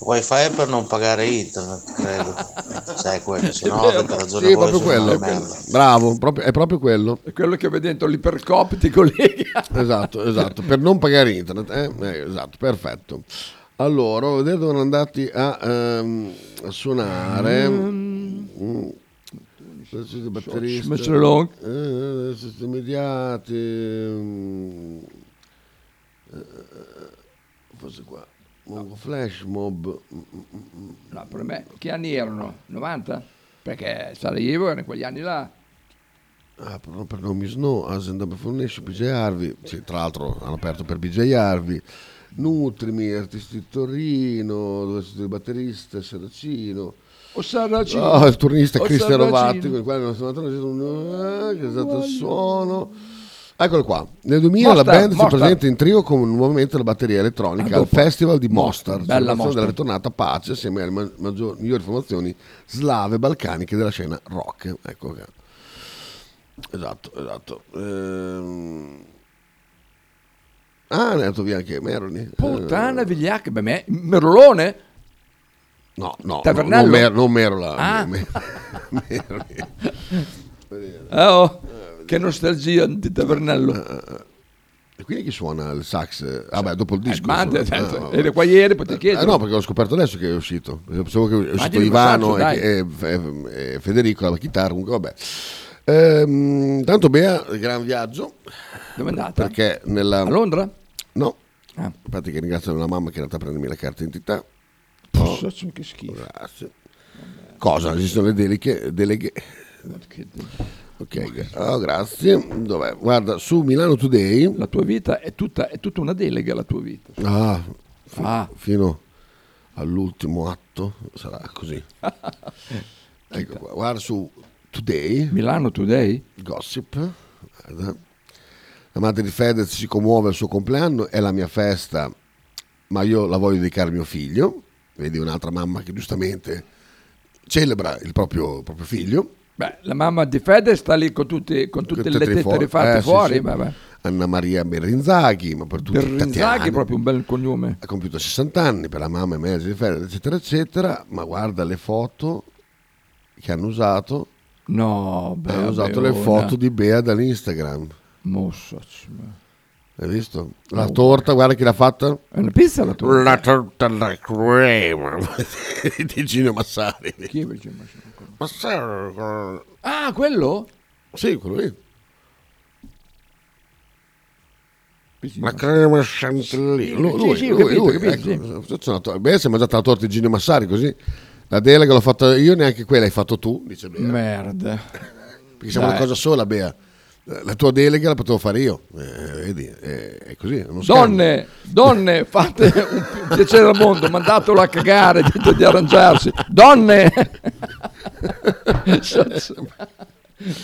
Wifi è per non pagare internet, credo. Sai quello, se no avete ragione Sì, voi, proprio sono quello. Bravo, proprio- è proprio quello. È quello che vede dentro l'ipercop ti *laughs* collega. Esatto, esatto, per non pagare internet. eh? Eh, esatto, perfetto. Allora, dove erano andati a, ehm, a suonare. Mm. Il batterista. Long. eh, sistemi immediati. mm, eh, forse qua. Mongo Flash Mob. No, per me, che anni erano? 90? Perché Sarajevo era in quegli anni là. Ah, però per nomi Snow, Ascend Foundation, BJ Harvey, sì, tra l'altro hanno aperto per BJ Harvey, Nutrimi, Artisti di Torino, dove c'è il batterista Saracino, O Saracino. Oh, il turnista Cristiano. Rovatti, con il quale non sono andato che è stato il suono. Eccolo qua. Nel 2000 la Mostar, band si Mostar. presenta in trio con nuovamente la batteria elettronica Ah, al dopo. Festival di Mostar, Bella Mostar. della ritornata pace assieme alle ma- maggior- migliori formazioni slave balcaniche della scena rock. Ecco che. Esatto, esatto. Ehm... Ah, ne è andato via anche Meroni. Puttana vigliacca, beh, me, Merolone? No, no, Tavernello? no, non, Mer- non Merola. Ah. Me- Meroni. Eh, oh, che nostalgia di Tavernello. E quindi chi suona il sax? Ah beh, dopo il disco. Manda, suona- certo, eri qua ieri, poi ti Eh, no, perché l'ho scoperto adesso che è uscito. Pensavo che è uscito Ivano e, e- e- Federico alla chitarra. Comunque, vabbè. Ehm, tanto Bea, gran viaggio. Dove è andata? Perché nella... A Londra? No. Ah. Parte che ringrazio la mamma che è andata a prendermi la carta d'identità. Posso, che schifo. Grazie. Cosa? Esistono le deleghe? deleghe. Ok, oh, grazie. Dov'è? Guarda, su Milano Today. La tua vita è tutta, è tutta una delega, la tua vita. Ah, fi- Ah. fino all'ultimo atto sarà così. *laughs* ecco qua, guarda su Today. Milano Today? Gossip. Guarda. La madre di Fedez si commuove al suo compleanno, è la mia festa, ma io la voglio dedicare a mio figlio. Vedi un'altra mamma che giustamente celebra il proprio, proprio figlio. Beh, la mamma di Fede sta lì con, tutti, con tutte le tette fuori. rifatte Eh, sì, fuori. sì. vabbè. Anna Maria Berrinzaghi, ma per tutti Berrinzaghi è proprio un bel cognome. Ha compiuto 60 anni per la mamma e mezzo di Fedez, eccetera, eccetera. Ma guarda le foto che hanno usato. No, beh, hanno usato beh, le foto di Bea dall'Instagram. Mossa. Hai visto? La torta, guarda chi l'ha fatta. È una pizza la torta? La torta alla crema *laughs* di Gino Massari. Chi è Virgin Massari? Ah, quello? Sì, quello lì. La crema chantilly. Lui, lui, sì, ho lui, capito, lui, ho capito, ecco, una to- Beh, si è mangiata la torta di Gino Massari così. La delega l'ho fatta io, neanche quella hai fatto tu, dice Bea. Merda. Perché siamo Dai. una cosa sola, Bea. La tua delega la potevo fare io. Eh, vedi, è, è così. Donne, donne, *laughs* fate un, piacere al mondo, mandatelo a cagare, dite di arrangiarsi. Donne! *laughs*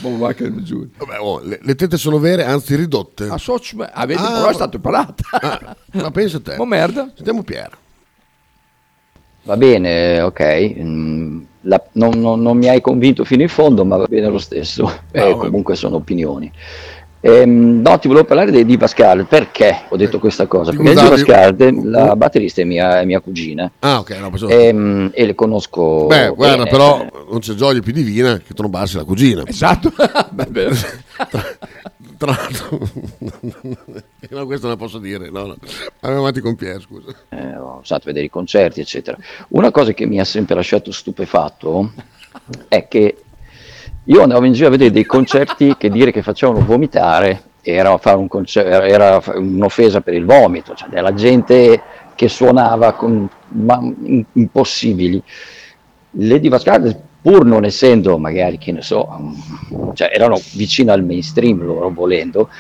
Boh, va che giù. Vabbè, oh, le, le tette sono vere, anzi ridotte. A ah, vedi, Ah, però è stato imparato. ma pensa a te. Ma merda. Sentiamo Pier. Va bene, ok. mm, la- non, non- non mi hai convinto fino in fondo, ma va bene lo stesso. Eh, comunque sono opinioni. Ehm, no, ti volevo parlare di Diva Scarlet. Perché ho detto questa cosa? Perché Diva scusavi- Scarlet, la batterista è mia, è mia cugina. Ah, ok, no, pensavo- Ehm, e le conosco. Beh, guarda, bene. però non c'è gioia più divina che trombarsi la cugina. Esatto. *laughs* Beh. Tra l'altro, *laughs* no, questo non posso dire. No, no. Andiamo avanti con Pier, scusa. eh, ho a vedere i concerti, eccetera. Una cosa che mi ha sempre lasciato stupefatto è che io andavo in giro a vedere dei concerti che dire che facevano vomitare era, un concer- era- un'offesa per il vomito, cioè della gente che suonava con ma- impossibili. Le Diva Scarlet, pur non essendo magari, che ne so, um, cioè erano vicine al mainstream loro volendo,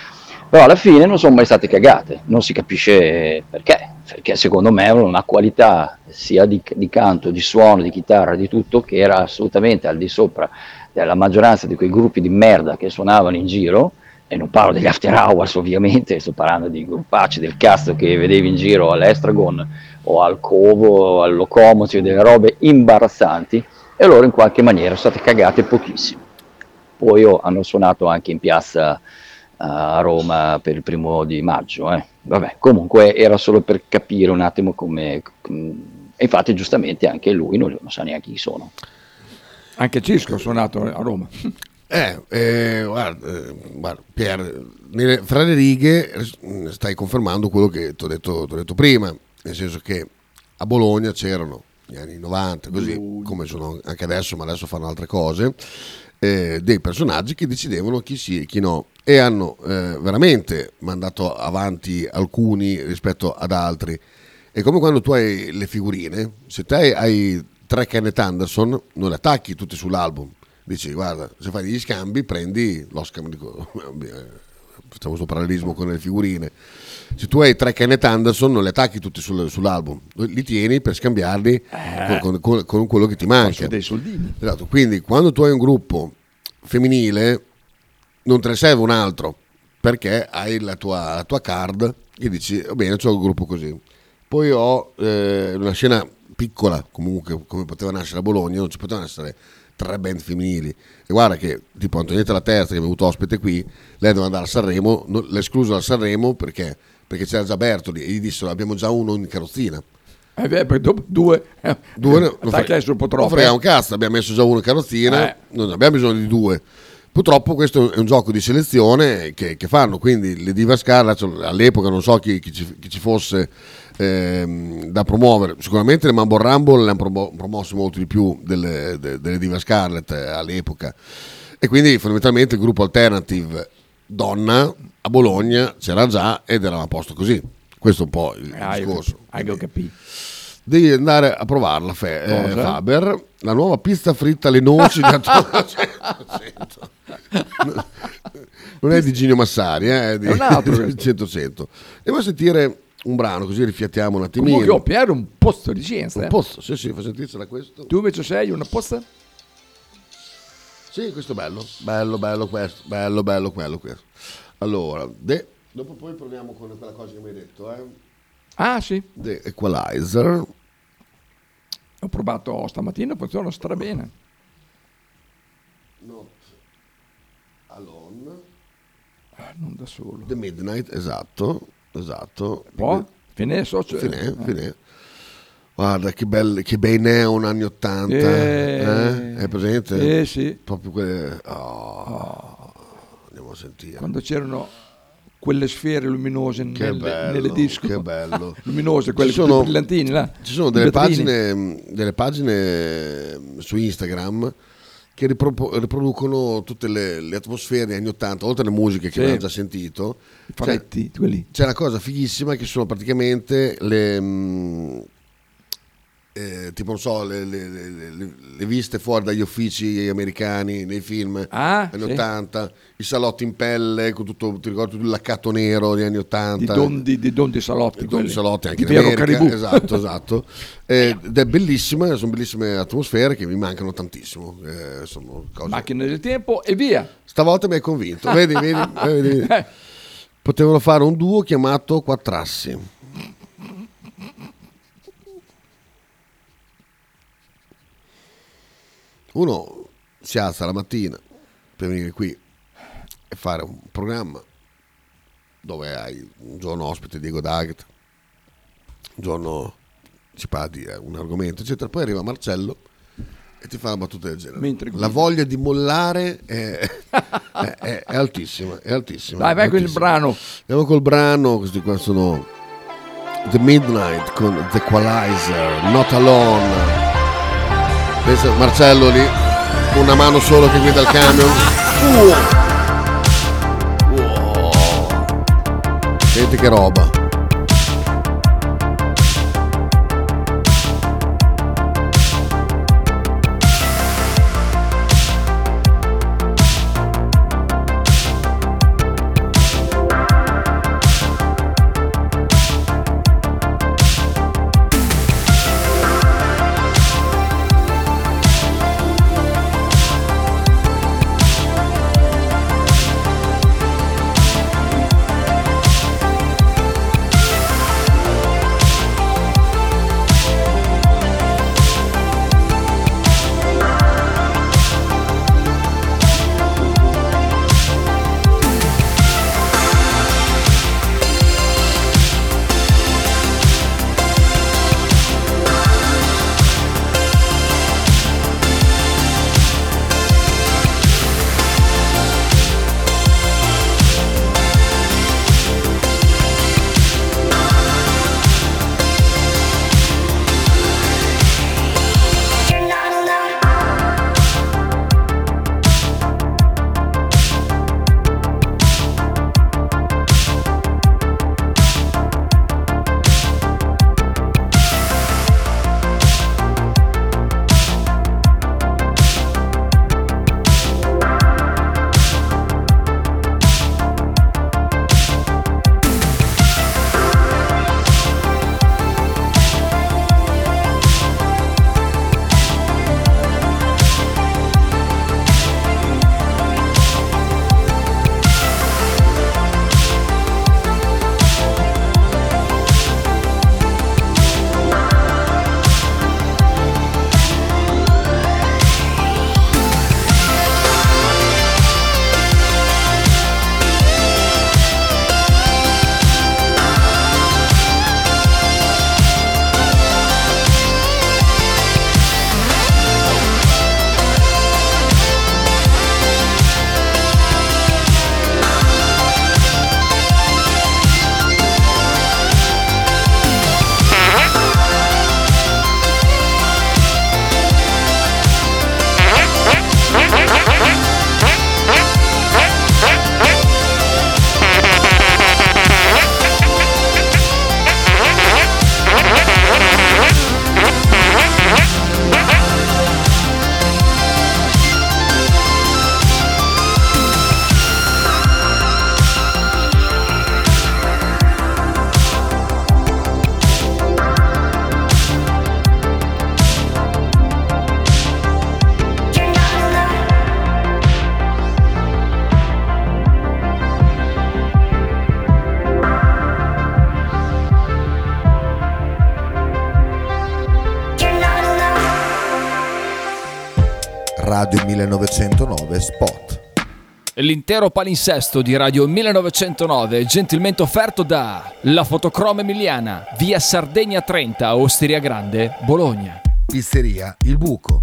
però alla fine non sono mai state cagate, non si capisce perché, perché secondo me avevano una qualità sia di, di canto, di suono, di chitarra, di tutto, che era assolutamente al di sopra della maggioranza di quei gruppi di merda che suonavano in giro, e non parlo degli after hours ovviamente, sto parlando di gruppacci del cazzo che vedevi in giro all'Estragon o al Covo al Locomotive, delle robe imbarazzanti, e loro in qualche maniera sono state cagate pochissimo. Poi oh, hanno suonato anche in piazza a Roma per il primo di maggio. eh. Vabbè, comunque era solo per capire un attimo come... com- E infatti giustamente anche lui non, non sa neanche chi sono. Anche Cisco ha suonato a Roma. Eh, eh, guarda, eh, guarda, Pier, nelle- fra le righe stai confermando quello che ti ho detto, detto prima, nel senso che a Bologna c'erano negli anni 90, così come sono anche adesso, ma adesso fanno altre cose, eh, dei personaggi che decidevano chi sì e chi no e hanno eh, veramente mandato avanti alcuni rispetto ad altri. È come quando tu hai le figurine, se te hai tre Kenneth Anderson, non le attacchi tutte sull'album. Dici, guarda, se fai degli scambi, prendi l'Oscar. Dico, *laughs* eh, facciamo questo parallelismo con le figurine. Se tu hai tre Kenneth Anderson, non li attacchi tutti sul- sull'album, li tieni per scambiarli con, con- con- con quello che ti manca. Dei soldini. Esatto, quindi quando tu hai un gruppo femminile non te ne serve un altro perché hai la tua, la tua card e dici va bene c'ho il gruppo così poi ho eh, una scena piccola comunque come poteva nascere a Bologna non ci potevano essere tre band femminili e guarda che tipo Antonietta la Terza che ha avuto ospite qui lei doveva andare a Sanremo l'ha escluso da Sanremo perché perché c'era già Bertoli e gli dissero abbiamo già uno in carrozzina Eh beh, poi dopo due, eh, due sai fre- che è un po' troppo. frega eh. un cazzo, abbiamo messo già uno in carrozzina, Eh. non abbiamo bisogno di due. Purtroppo questo è un gioco di selezione che, che fanno, quindi le Diva Scarlet cioè, all'epoca non so chi, chi ci, chi ci fosse ehm, da promuovere, sicuramente le Mambo Rumble le hanno promo- promosse molto di più delle, de- delle Diva Scarlet eh, all'epoca e quindi fondamentalmente il gruppo Alternative Donna a Bologna c'era già ed era a posto così. Questo è un po' il Ah, io discorso. cap- ah, io capì. Devi andare a provarla, Fe- eh? Faber. La nuova pista fritta alle noci *laughs* Cento. Non è di Gino Massari, eh, è di È un altro *laughs* questo. 100 100. Andiamo a sentire un brano così rifiattiamo un attimino. Comunque, oh, Piero, un posto di scienza. Un eh. posto, sì, sì, fa sentircela questo. Tu invece sei una posta? Sì, questo è bello, bello, bello questo, bello, bello quello questo. Allora, de- dopo poi proviamo con quella cosa che mi hai detto, eh. Ah, sì. The Equalizer. Ho provato stamattina, funziona strabene. Not Alone. Ah, Non da solo. The Midnight, esatto, esatto. Poi? Fine socio? Finè, Eh. finè. Guarda che, bel, che bei neon anni 80. Eh. Eh, Hai presente? Eh, sì. Proprio quelle... oh, Andiamo a sentire. Quando c'erano quelle sfere luminose nelle, bello, nelle disco. che bello. *laughs* luminose, quelle Ci sono- brillantine là. Ci sono delle pagine, delle pagine mm, su Instagram che ripropo- riproducono tutte le, le atmosfere degli anni 80, oltre alle musiche che Sì. abbiamo già sentito. I faretti, c'è, quelli. c'è una cosa fighissima che sono praticamente le, mm, eh, tipo non so, le, le- le- le- viste fuori dagli uffici americani nei film Ah, anni sì. 80, i salotti in pelle con tutto, ti ricordi tutto il laccato nero degli anni 80. Di Dondi, di Dondi Salotti. Di. Salotti anche Di in America, Caribou. esatto, esatto. *laughs* Eh, Ed è bellissima, sono bellissime atmosfere che mi mancano tantissimo. eh, sono cose- Macchina del tempo e via. Stavolta mi hai convinto, vedi, vedi, vedi. *laughs* Eh. Potevano fare un duo chiamato Quattrassi. Uno si alza la mattina per venire qui e fare un programma dove hai un giorno ospite Diego Daggett, un giorno si parla di eh, un argomento, eccetera. Poi arriva Marcello e ti fa una battuta del genere. Mentre La voglia di mollare è, è- è- è *laughs* altissima, è altissima. Vai, vai con il brano. Andiamo col brano, questi qua sono The Midnight con The Equalizer, Not Alone. Pensa Marcello lì, una mano solo che guida il camion. Uh. Wow. Senti che roba. 1909 Spot. L'intero palinsesto di Radio 1909 è gentilmente offerto da La Fotocroma Emiliana, via Sardegna 30, Osteria Grande, Bologna. Pizzeria Il Buco.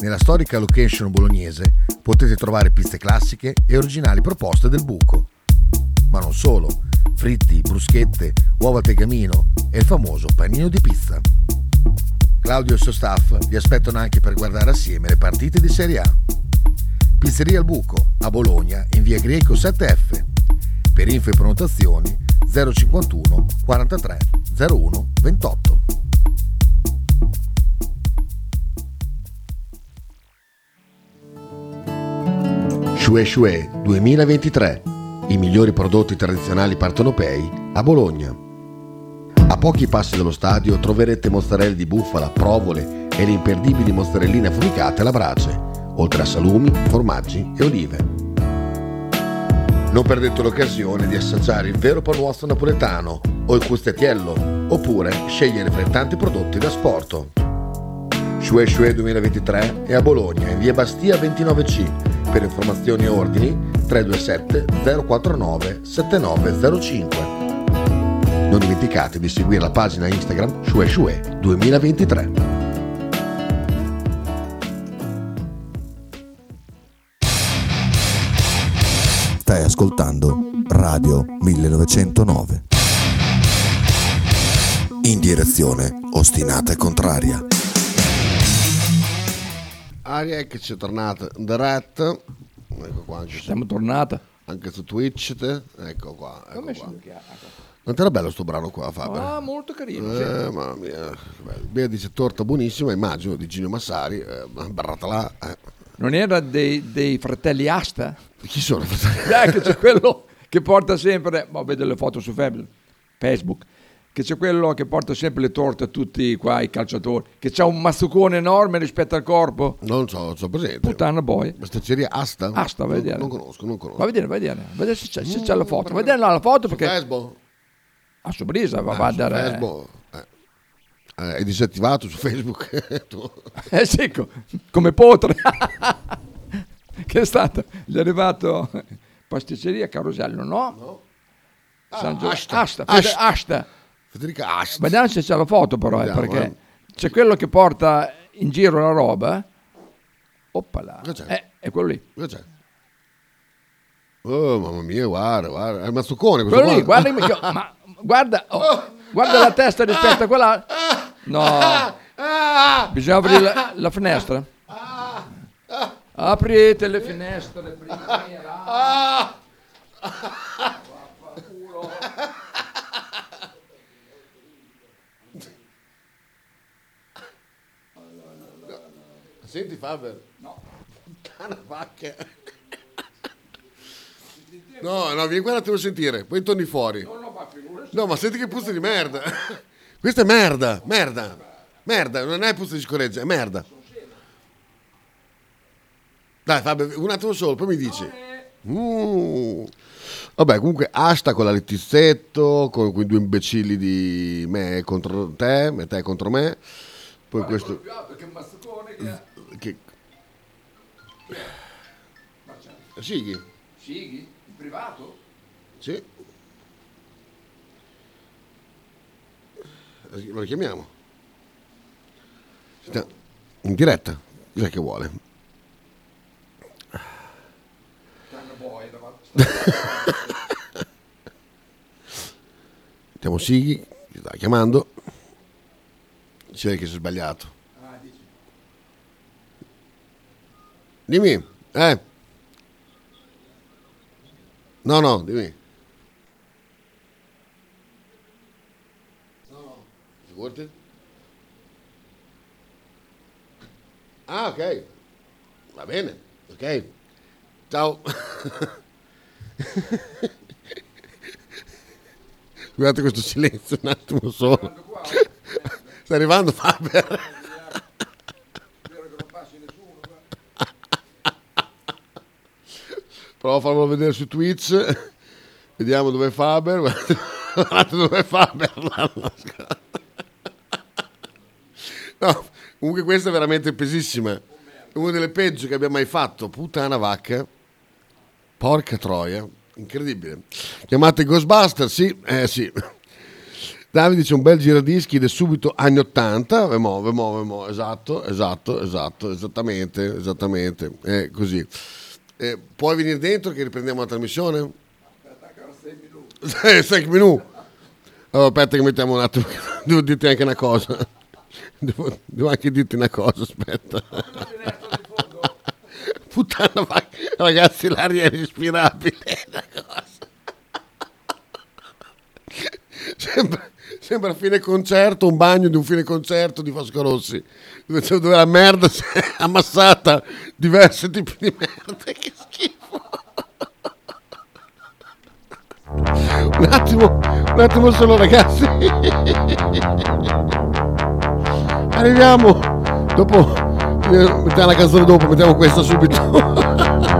Nella storica location bolognese potete trovare piste classiche e originali proposte del buco. Ma non solo, fritti, bruschette, uova al tegamino e il famoso panino di pizza. Claudio e il suo staff vi aspettano anche per guardare assieme le partite di Serie A. Pizzeria al Buco, a Bologna, in via Greco 7F. Per info e prenotazioni 051 43 01 28. Shue Shue 2023. I migliori prodotti tradizionali partonopei a Bologna. A pochi passi dallo stadio troverete mozzarella di bufala, provole e le imperdibili mozzarelline affumicate alla brace, oltre a salumi, formaggi e olive. Non perdete l'occasione di assaggiare il vero panuozzo napoletano o il custettiello, oppure scegliere fra i tanti prodotti da sport. Shue Shue 2023 è a Bologna, in via Bastia 29C. Per informazioni e ordini 327 049 7905. Non dimenticate di seguire la pagina Instagram Shue Shue 2023. Stai ascoltando Radio 1909. In direzione ostinata e contraria. Aria che ci è tornata in diretta. Ecco qua. Anche Siamo tornata. Anche su Twitch. te. Ecco qua. Ecco Come qua. Non era bello sto brano qua, Fabio? Ah, molto carino. Eh, sì. mamma mia. Bea dice torta buonissima, immagino, di Gino Massari. Eh, barrata là. eh. Non era dei, dei fratelli Asta? Chi sono i fratelli? *laughs* Dai, che c'è quello che porta sempre, ma vedo le foto su Facebook, che c'è quello che porta sempre le torte a tutti qua i calciatori, che c'ha un mazzucone enorme rispetto al corpo. Non so, so presente. Puttana boy. Pasticceria Asta? Asta, vai a Non- vedere. Non conosco, non conosco. Va a vedere, vai a vedere, vai a vedere se c'è, se c'è la foto. Vai a vedere la foto perché... Facebook? A sorpresa, va, Ah, va a dare... Eh. Eh, è disattivato su Facebook. Tu. *laughs* Eh sì, co- come potre. *laughs* che è stato? Gli è arrivato pasticceria Carosello, no? San Gio- Asta. Asta, Asta. Asta. Federica Asta. Vediamo se c'è la foto però, eh, Vediamo, perché eh. c'è quello che porta in giro la roba. Oppala. Eh, è quello lì. Cosa c'è? Oh, mamma mia, guarda, guarda. È il mazzuccone questo Quello lì, guarda, *laughs* ma guarda, oh, guarda la testa rispetto a quella. No, bisogna aprire la, la finestra. Aprite le finestre prima. Senti Faber. No. Vacca. No, no, vieni qua un attimo a sentire, poi torni fuori. No, ma senti che puzza di merda. *laughs* Questa è merda, merda. Merda, non è puzza di scoreggia, è merda. Dai, Fabio, un attimo solo, poi mi dici. Mm. Vabbè, comunque asta con la Letizzetto, con quei due imbecilli di me contro te, me te contro me. Poi questo... Che... Sighi? Sighi? In privato? Sì. Lo chiamiamo. Sta- In diretta. Cos'è che vuole? Mettiamo *laughs* Sighi, che sta chiamando. Vede che si è sbagliato. Dimmi, eh. No, no, dimmi. Figurati. Ah, ok. Va bene, ok. Ciao. *laughs* Scusate questo silenzio un attimo solo. Sta arrivando Faber. Provo a farlo vedere su Twitch. Vediamo dove è Faber. Guardate *laughs* dove è Faber. *laughs* No, *laughs* comunque questa è veramente pesissima. Una delle peggio che abbia mai fatto. Puttana vacca. Porca troia. Incredibile. Chiamate Ghostbuster? Sì, eh sì. *laughs* Davide dice un bel giradischi ed è subito anni 80. Vemo, vemo, vemo. Esatto, esatto, esatto, esattamente, esattamente. È così. Eh, puoi venire dentro che riprendiamo la trasmissione? *laughs* Eh, sei minuti. Allora, aspetta che mettiamo un attimo. Devo dirti anche una cosa. Devo, devo anche dirti una cosa, aspetta. *laughs* Puttana, ragazzi, l'aria è respirabile. è *laughs* una cosa. Sembra, Sembra fine concerto, un bagno di un fine concerto di Fosco Rossi, dove, dove la merda si è ammassata diversi tipi di merda. Che schifo. Un attimo, un attimo solo ragazzi. Arriviamo. Dopo, eh, mettiamo la canzone dopo, mettiamo questa subito. *laughs*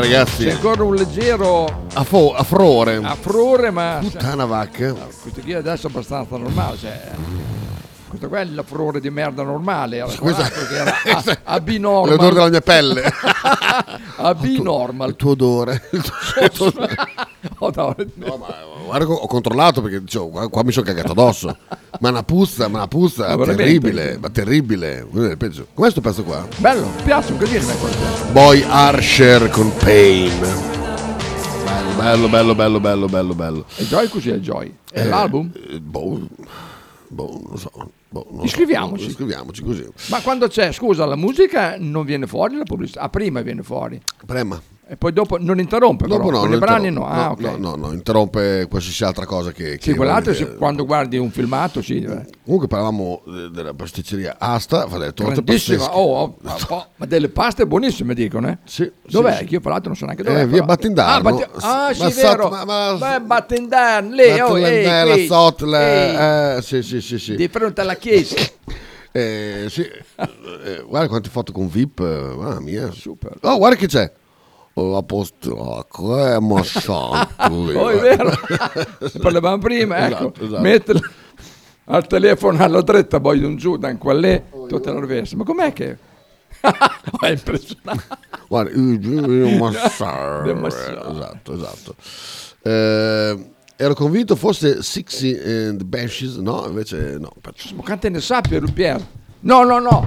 ragazzi. C'è ancora un leggero A, fo- a frore. affrore, ma Puttana vacca. questo qui adesso è abbastanza normale. Cioè, questo qua è l'affrore di merda normale. Era Scusa. che era *laughs* a, a B-normal. L'odore della mia pelle. *laughs* a B-normal. Il tuo odore. Il tuo- *laughs* il tuo- Oh, no, Guarda, che ho controllato perché dicevo, qua, qua mi sono cagato addosso. Ma una puzza, ma una puzza Ma terribile, ma terribile. Peggio. Com'è sto pezzo qua? Bello, mi piace un casino questo. Boy Archer con Pain. Bello, bello, bello, bello, bello, bello. E Joy così è Joy? È Eh, l'album? eh, boh, boh, non so. Boh, non lo so. Iscriviamoci. Iscriviamoci così. Ma quando c'è, scusa, la musica non viene fuori la pubblicità? Ah, prima viene fuori. Prima. E poi dopo non interrompe però, Dopo no, con i brani no. Ah, no, no, no, interrompe qualsiasi altra cosa che... Sì, che quell'altro sì, dire. quando guardi un filmato, sì. eh. Comunque parlavamo eh, della pasticceria Asta, fa delle torte pazzesche. oh, oh, *laughs* oh, ma delle paste buonissime dicono, eh? Sì. Dov'è? sì. Che io fra l'altro non so neanche dov'è. Eh, via però. Battindarno. Ah, Batti- ah, sì, Ma vero. ma- ma- Beh, Battindarno, lì, oh, ehi, qui, Sotle, eh, sì, sì, sì, sì. di fronte alla chiesa. Eh, sì. Eh, guarda quante foto con VIP, eh, mamma mia. Super. Oh, guarda che c'è. Oh, La la crema *laughs* chantilly. Oh, è vero. Parlavamo prima, ecco. Esatto, esatto. Mettila al telefono alla dritta, poi un giù, da quelle, tutta la rovescia. Ma com'è che... *laughs* è impressionante. Guarda, il- massaro. Esatto, esatto. Eh, ero convinto fosse Sixty and the Bashes, no, invece no. Ma quante ne sa Pier Pier? No, no, no.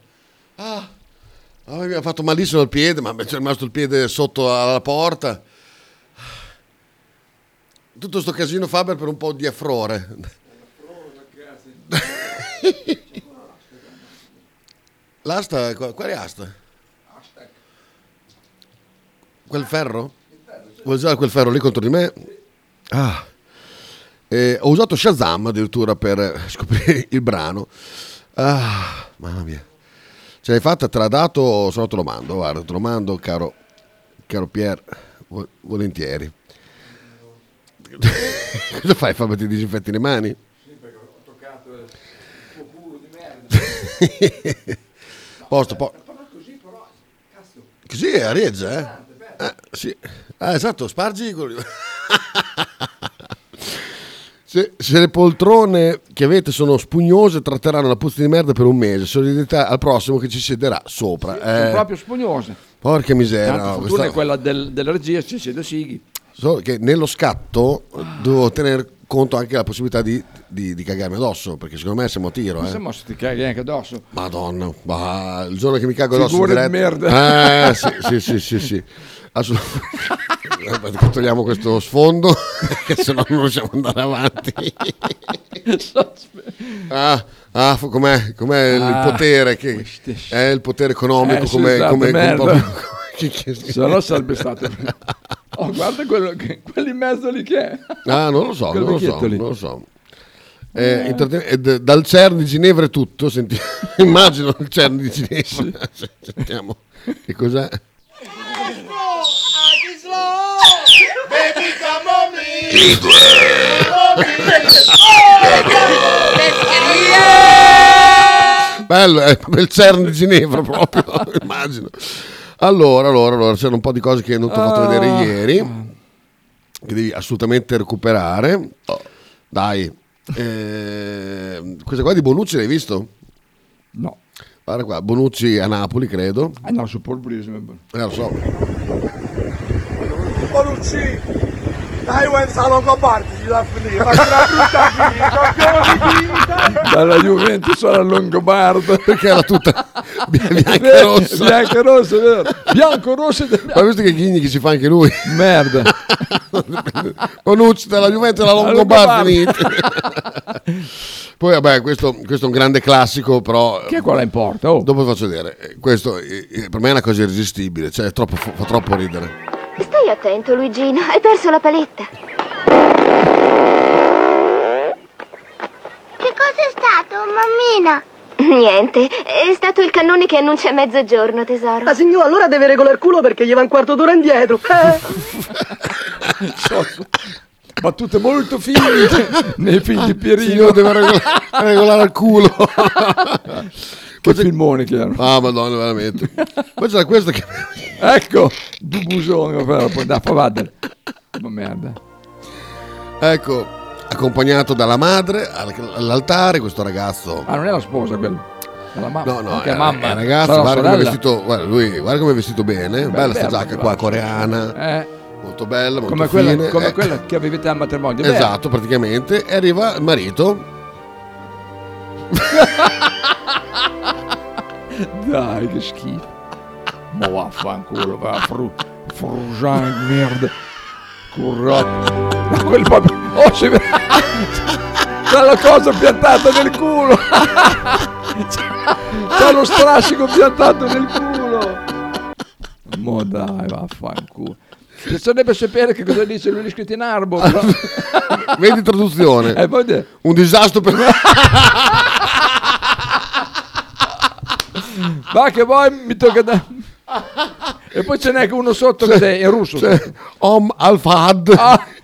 Ah, mamma mia, ha fatto malissimo il piede, ma c'è rimasto il piede sotto alla porta. Tutto sto casino Faber per un po' di affrore. *laughs* L'asta, qual qual è asta? Quel ferro? Vuoi usare quel ferro lì contro di me? Ah. Eh, ho usato Shazam addirittura per scoprire il brano. Ah, mamma mia. Ce l'hai fatta, te l'ha dato, se no te lo mando, guarda, te lo mando, caro, caro Pier, vo- volentieri. *laughs* Cosa fai? Fabio, ti disinfetti le mani? Posto, po- Così è Arieggia, eh? Eh, sì. Ah, esatto, spargi *laughs* se, se le poltrone che avete sono spugnose tratteranno la puzza di merda per un mese, solidarietà al prossimo che ci siederà sopra. Sono Eh, proprio spugnose. porca miseria. Tanto no, questa- è quella del- della regia, ci siede Sighi. Solo che nello scatto devo tenere conto anche della possibilità di, di, di cagarmi addosso, perché secondo me siamo a tiro. Ma Eh. se mo se ti caghi anche addosso. Madonna, ma il giorno che mi cago addosso in Figura di diretta- merda. Eh, sì, sì, sì, sì, sì. *laughs* Assolutamente. *laughs* Togliamo questo sfondo, *laughs* che se no non riusciamo ad andare avanti. *laughs* Ah, ah, com'è, com'è il Ah, potere? Che è il potere economico Eh, sì, come, esatto, come, come Se no sarebbe stato. Oh, guarda quello, in mezzo lì che è. Ah, non lo so, non lo so, non lo so. Eh, intraten- eh, dal CERN di Ginevra è tutto, senti- immagino il CERN di Ginevra. Sentiamo che cos'è. Bello, è il CERN di Ginevra proprio, *laughs* immagino. Allora, allora, allora, c'erano un po' di cose che non ti ho fatto Ah. vedere ieri, che devi assolutamente recuperare. Dai, eh, questa qua di Bonucci l'hai visto? No. Guarda qua, Bonucci a Napoli, credo. Ah no, su Paul Brisbane. Eh, lo so. Bonucci, dai, vuoi salon a parte, ci da finire, ma che una brutta *laughs* vita. Dalla Juventus alla Longobarda. *laughs* Perché era tutta *laughs* bianca e rossa. Bianca e rossa, è vero. Bianco, rosso e Ma visto che Ghigni che si fa anche lui? Merda. Bonucci della Juventus la La Longobarda Longobarda. finiti. Poi vabbè, questo, questo è un grande classico, però... Che quella importa? Oh. Dopo vi faccio vedere. Eh, Questo eh, eh, per me è una cosa irresistibile, cioè è troppo, fa troppo ridere. Stai attento, Luigino, hai perso la paletta. Che cos'è stato, mammina? Niente, è stato il cannone che annuncia mezzogiorno, tesoro. La signora allora deve regolare il culo perché gli va un quarto d'ora indietro. Eh. Battute molto fini nei film di Pierino. Signore, deve regolare, regolare il culo. Che filmone che erano. Ah, madonna, veramente. *laughs* Poi c'era questo che... Ecco, du busone, però, poi da favadere. Ma merda. Ecco, accompagnato dalla madre all- all'altare, questo ragazzo... Ah, non è la sposa quello. La mamma. No, no, è, mamma. è ragazzo, guarda come è vestito, guarda, lui, guarda come è vestito bene, bella sta giacca qua, coreana, Eh, molto bella, molto come quella, fine. come eh. quella che avevate al matrimonio. Beh, Esatto, praticamente, e arriva il marito, *laughs* *laughs* Dai, che schifo. Ma vaffanculo, va, fru, frugian, merda. Currato. Ma quel proprio... Oh, si vede... *laughs* C'ha la cosa piantata nel culo. *laughs* C'ha lo strascico piantato nel culo. Mo dai, vaffanculo. Bisognerebbe sapere che cosa dice lui scritto in arbo. però. vedi traduzione, Eh, un disastro per... Va che poi mi tocca da... E poi ce n'è che uno sotto che è russo. C'è Om Al-Fahad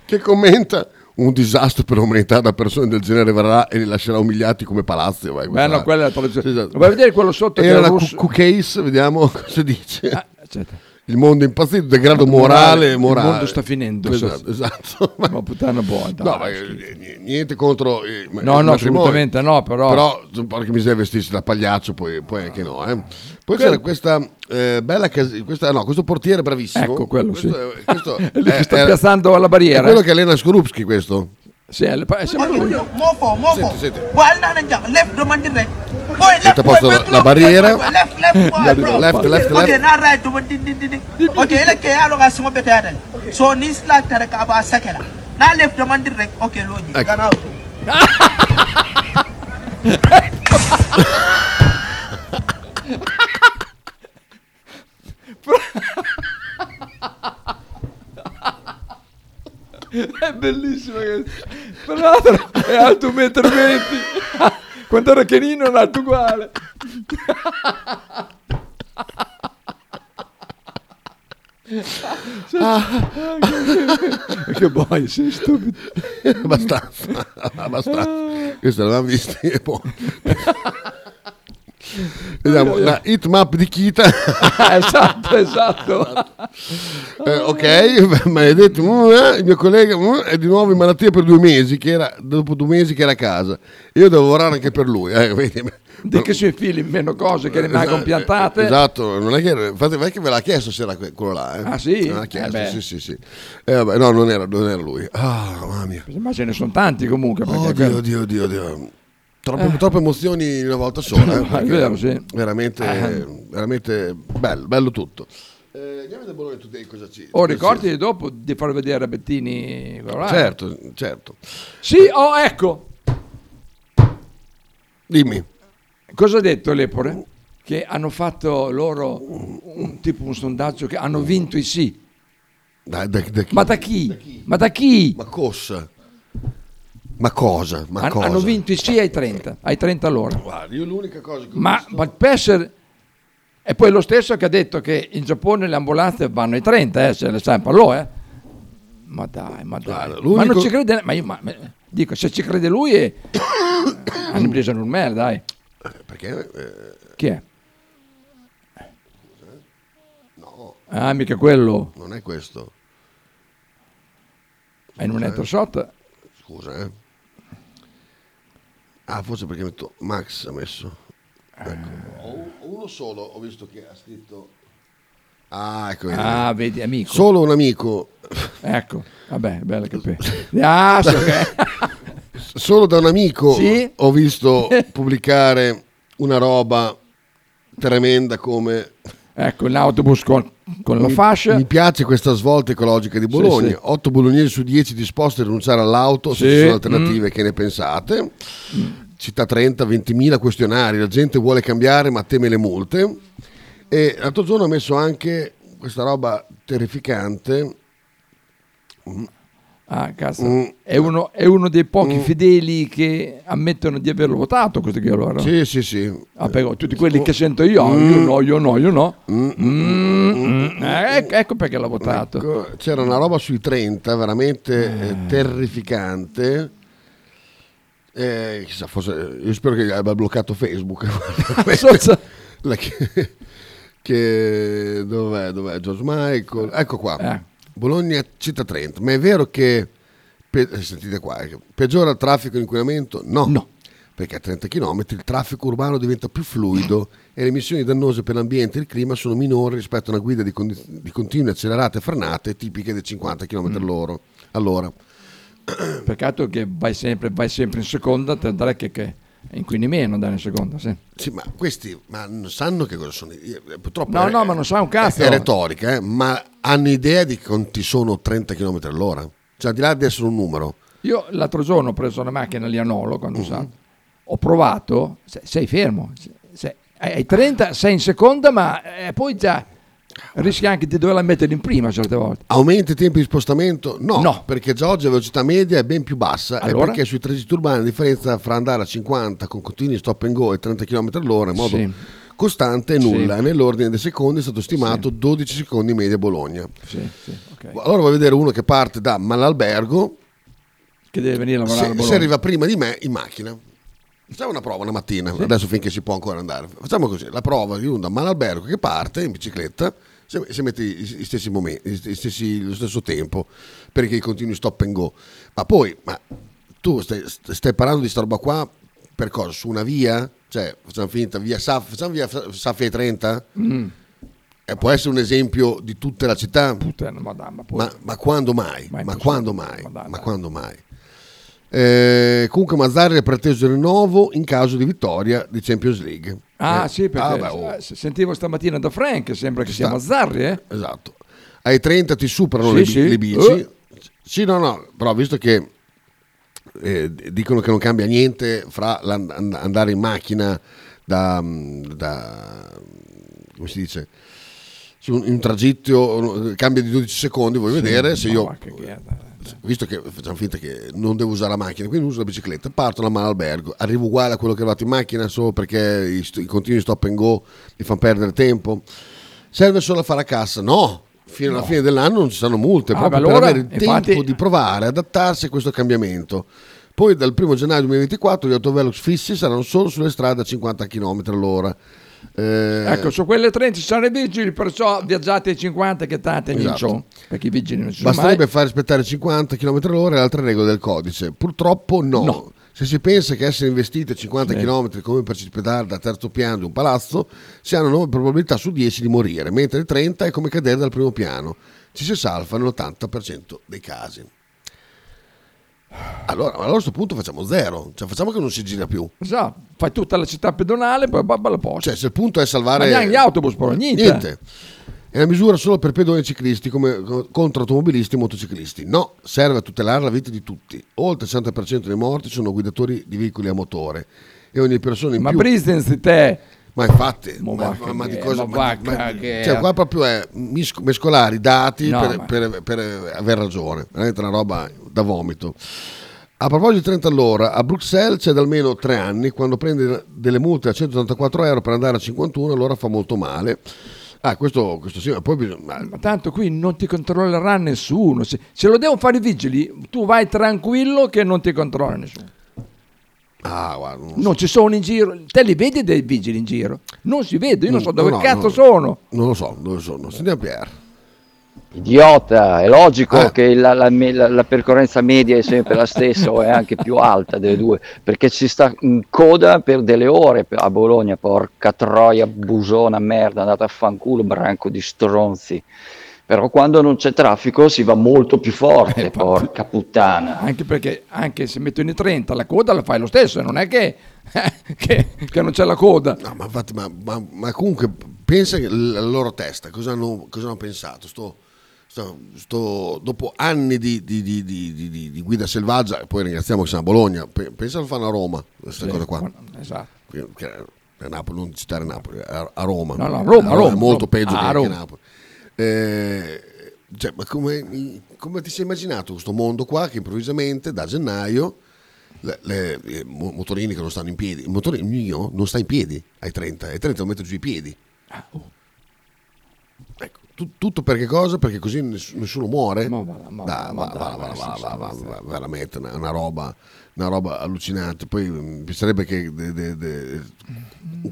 che commenta un disastro per l'umanità da persone del genere verrà e li lascerà umiliati come palazzi. Vai, Beh, no, quella è la traduzione. Esatto. Vai a vedere quello sotto che Era è la russo. case, vediamo *laughs* cosa dice. aspetta. Il mondo impazzito, degrado morale, morale. Il mondo sta finendo. Esatto, esatto. Ma puttana buona. No, ma eh, niente contro eh, No, il no, assolutamente no, però- Però, porca miseria, vestirsi da pagliaccio, poi, poi anche no. Eh. Poi c'era questa eh, bella casa, questa, no, questo portiere bravissimo. Ecco, quello, questo, sì. *laughs* è- questo È lì che sta è- piazzando alla barriera, È quello eh. che allena Skorupski, questo. Sì, è, è sempre lui. Mofo, mofo. Senti, senti. Guarda, andiamo, left, domandi right. Poi left, Mette a posto poi, la, poi, la poi, barriera. poi, Left, left, poi, *laughs* bro. left, left, Okay, left. now right, domandi, di, di, di. Okay, ele ke alo ga singo bete yadal. So ni slack tare ka ba sakela. Na left, domandi right. Okay, logi. Ecco. Gana. È bellissimo. Tra l'altro è alto 1,20 m. Quando era canino era alto uguale. Ah, che boia, sei stupido. abbastanza, abbastanza. Questo l'avevamo visto. e poi- Vediamo la hitmap di Kita. *laughs* esatto, esatto. Eh, ok, maledetto, mm, eh, il mio collega mm, è di nuovo in malattia per due mesi, che era, dopo due mesi che era a casa. Io devo lavorare anche per lui. Eh, vedi? Di che si infili in meno cose che rimangono piantate. Esatto, non è che, infatti, non è che ve l'ha chiesto se era que- quello là. eh. Ah, sì? Me l'ha chiesto, Eh sì, sì, sì. Eh, vabbè, no, non era, non era lui. Ah, mamma mia. Ma ce ne sono tanti comunque. perché Oddio, oddio, oddio, oddio. Troppe, Eh. troppe emozioni in una volta sola. eh, *laughs* vero, sì. Veramente, Eh. veramente bello, bello tutto. Eh, andiamo a vedere Bologna Today cosa ci... Oh, ricordi dopo di far vedere a Bettini? Certo, certo. Sì, oh, ecco. Dimmi. Cosa ha detto l'Epore? Che hanno fatto loro un, tipo un sondaggio che hanno vinto i sì. Da, da- da chi? Ma da chi? Ma da chi? Ma cosa? Ma cosa? Ma Han- cosa? Hanno vinto i sì ai 30, ai 30 all'ora. Guarda, io l'unica cosa che ho Ma, visto- ma il Pesser è poi lo stesso che ha detto che in Giappone le ambulanze vanno ai 30, eh, se le sa parlò, eh. Ma dai, ma dai. Ma l'unico- non ci crede, ma io ma- ma- dico, se ci crede lui è... *coughs* hanno preso un merda, dai. Perché? eh, Chi è? no, Ah, mica quello. non è questo. È in un netto shot. Scusa, eh. Ah, forse perché metto Max ha messo. Ecco. Ho uno solo, ho visto che ha scritto. Ah, ecco. Ah, vedi, amico. Solo un amico. Ecco, vabbè, bello che *laughs* Ah, so che... *laughs* Solo da un amico Sì? ho visto pubblicare una roba tremenda come Ecco, l'autobus con, con la mi, fascia. Mi piace questa svolta ecologica di Bologna. Sì, sì. 8 bolognesi su 10 disposti a rinunciare all'auto. Se Sì, ci sono alternative, mm. che ne pensate? Città 30, 20.000 questionari. La gente vuole cambiare, ma teme le multe. E l'altro giorno ho messo anche questa roba terrificante. Ah, cazzo. Mm. È, uno, è uno dei pochi Mm. fedeli che ammettono di averlo votato questo qui allora. Sì, sì, sì. Ah, però tutti quelli che sento io, Mm. io no, io no, io no. Mm, mm. Eh, ecco, ecco perché l'ha votato. Ecco, c'era una roba sui 30 veramente eh, terrificante. Eh, chissà, forse, io spero che abbia bloccato Facebook. *laughs* La che, che- dov'è, dov'è? George Michael. Ecco qua. Bologna città 30. Ma è vero che pe- eh, sentite qua, eh, peggiora il traffico e l'inquinamento? No. Perché a 30 km il traffico urbano diventa più fluido *clears throat* e le emissioni dannose per l'ambiente e il clima sono minori rispetto a una guida di, condi- di continue accelerate frenate tipiche dei 50 km all'ora. all'ora. Peccato che vai sempre, vai sempre in seconda, te andrai che, che inquini meno in seconda, sì. Sì, ma questi ma non sanno che cosa sono. Io- Purtroppo No, è- no, ma non sa un cazzo. È retorica, eh, ma hanno idea di quanti sono 30 km all'ora? Cioè, al di là di essere un numero. Io l'altro giorno ho preso una macchina lì a Nolo, quando sa, ho provato, se- sei fermo, se- se- ai 30 sei in seconda, ma eh, poi già rischi anche di doverla mettere in prima certe volte. Aumenta i tempi di spostamento? No, perché già oggi la velocità media è ben più bassa Allora? e perché sui tragitti urbani la differenza fra andare a 50 con continui stop and go e 30 km all'ora in modo Sì. costante è Sì. nulla. E Nell'ordine dei secondi è stato stimato 12 secondi media a Bologna. Sì, sì, ok. Allora voglio vedere uno che parte da Malalbergo Che deve venire a lavorare a se, Bologna. se arriva prima di me in macchina. Facciamo una prova una mattina, adesso finché si può ancora andare. Facciamo così, la prova di uno da Malalbergo che parte in bicicletta, se, se mette i, i stessi momenti, i stessi- lo stesso tempo, perché continui stop and go. Ma poi, ma tu stai, stai parlando di sta roba qua per cosa? Su una via? Cioè, facciamo finta, via Saf, facciamo via Saffi ai 30? Mm. E può essere un esempio di tutta la città? Puttana, madama, poi- Ma, ma quando mai? Ma Ma, quando mai? Ma quando mai? Eh, comunque Mazzarri ha preteso il rinnovo in caso di vittoria di Champions League. Ah Eh, sì, perché ah, beh, oh, sentivo stamattina da Frank, sembra che sia sta. Mazzarri, eh? Esatto. Ai 30 ti superano Sì, le, sì. le bici. Eh. Sì, no, no, però visto che eh, dicono che non cambia niente fra andare in macchina da, da- come si dice in un tragitto cambia di 12 secondi vuoi Sì, vedere se io. Visto che facciamo finta che non devo usare la macchina, quindi uso la bicicletta, parto la mano all'albergo, arrivo uguale a quello che arrivato in macchina solo perché i, st- i continui stop and go mi fanno perdere tempo. Serve solo a fare a cassa? No, fino alla No. fine dell'anno non ci saranno multe, Ah, proprio beh, per allora, avere il infatti- tempo di provare, adattarsi a questo cambiamento. Poi dal 1 gennaio 2024 gli autovelox fissi saranno solo sulle strade a 50 km all'ora. Eh, Ecco, su quelle 30 ci sono i vigili, perciò viaggiate ai 50 che tanto Esatto. so, perché i vigili non ci sono Basterebbe mai. far rispettare 50 km all'ora e altre regole del codice. Purtroppo no. Se si pensa che essere investiti a 50 Sì. km come precipitare da terzo piano di un palazzo, si hanno 9 probabilità su 10 di morire, mentre il 30 è come cadere dal primo piano. Ci si salva nell'80% dei casi. Allora, allora a questo punto facciamo zero, cioè facciamo che non si gira più. Esatto, fai tutta la città pedonale, poi babba la posta. Cioè, se il punto è salvare. Ma neanche gli autobus, però, niente. È una misura solo per pedoni e ciclisti come contro automobilisti e motociclisti. No, serve a tutelare la vita di tutti. Oltre il 60% dei morti sono guidatori di veicoli a motore e ogni persona in Ma più. Bristens te. Ma infatti, Ma ma, va ma- ma di cosa? ma- ma- che- cioè, qua proprio è mescolare i dati No, per, per- per aver ragione. Veramente una roba da vomito. A proposito di 30 all'ora, a Bruxelles c'è da almeno tre anni, quando prendi delle multe a 184 euro per andare a 51, allora fa molto male. Ah, questo, questo sì, ma poi bisogna... Ma tanto qui non ti controllerà nessuno. Se, se lo devono fare i vigili, tu vai tranquillo che non ti controlla nessuno. Ah, guarda, non, Non ci sono in giro. Te li vedi dei vigili in giro? Non si vede, io non so dove no, cazzo no. sono. Non lo so, dove sono. Sentiamo Pier. Idiota, è logico Eh. che la, la la- la percorrenza media è sempre la stessa o è anche più alta delle due, perché si sta in coda per delle ore a Bologna, porca troia, busona, merda, andate a fanculo, branco di stronzi. Però quando non c'è traffico si va molto più forte, porca puttana. Anche perché anche se mettono i 30, la coda la fai lo stesso, non è che, *laughs* che, che non c'è la coda. No, ma infatti, ma, ma- ma comunque pensa che la loro testa, cosa hanno, cosa hanno pensato? Sto, sto- sto- dopo anni di, di- di- di- di- di- di guida selvaggia, e poi ringraziamo che siamo a Bologna, pe- pensa lo fanno a Roma, questa Sì, cosa qua. Esatto. Che- che- a Napoli, non citare Napoli, a, a Roma. No, no, Roma, è Roma, molto Roma. peggio Ah, che, che Roma. Napoli. Eh, cioè, ma come, come ti sei immaginato questo mondo qua che improvvisamente da gennaio le, le- i mo- motorini che non stanno in piedi, il motorino mio non sta in piedi ai 30, ai 30 lo metto giù i piedi. Ecco, tu- tutto perché cosa? Perché così ness- nessuno muore. Veramente una, una roba, una roba allucinante. Poi mi piacerebbe che de- de- de-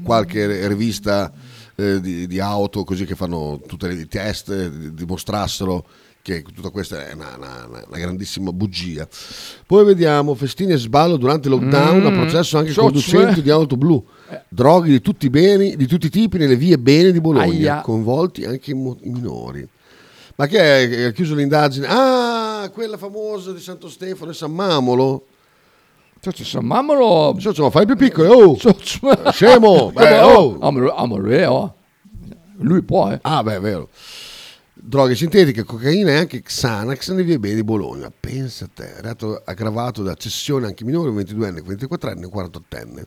qualche rivista eh, di, di auto così che fanno tutti i test eh, dimostrassero che tutta questa è una, una- una grandissima bugia. Poi vediamo festini e sballo durante il lockdown, Mm, a processo anche so- conducenti cioè- di auto blu. Droghe di tutti i beni, di tutti i tipi nelle vie bene di Bologna, Aia. coinvolti anche i, minori. Ma? Che Ha chiuso l'indagine? Ah, quella famosa di Santo Stefano e San Mamolo. Cioè, San Mamolo... Cioè, ma fai più piccolo, oh! *laughs* Scemo! *laughs* Beh, oh! Lui, è, oh. Lui può, eh. Ah, beh, è vero. Droghe sintetiche, cocaina e anche Xanax nelle vie bene di Bologna. Pensa a te, reato aggravato da cessione anche minore, 22enne, 24enne e 48enne.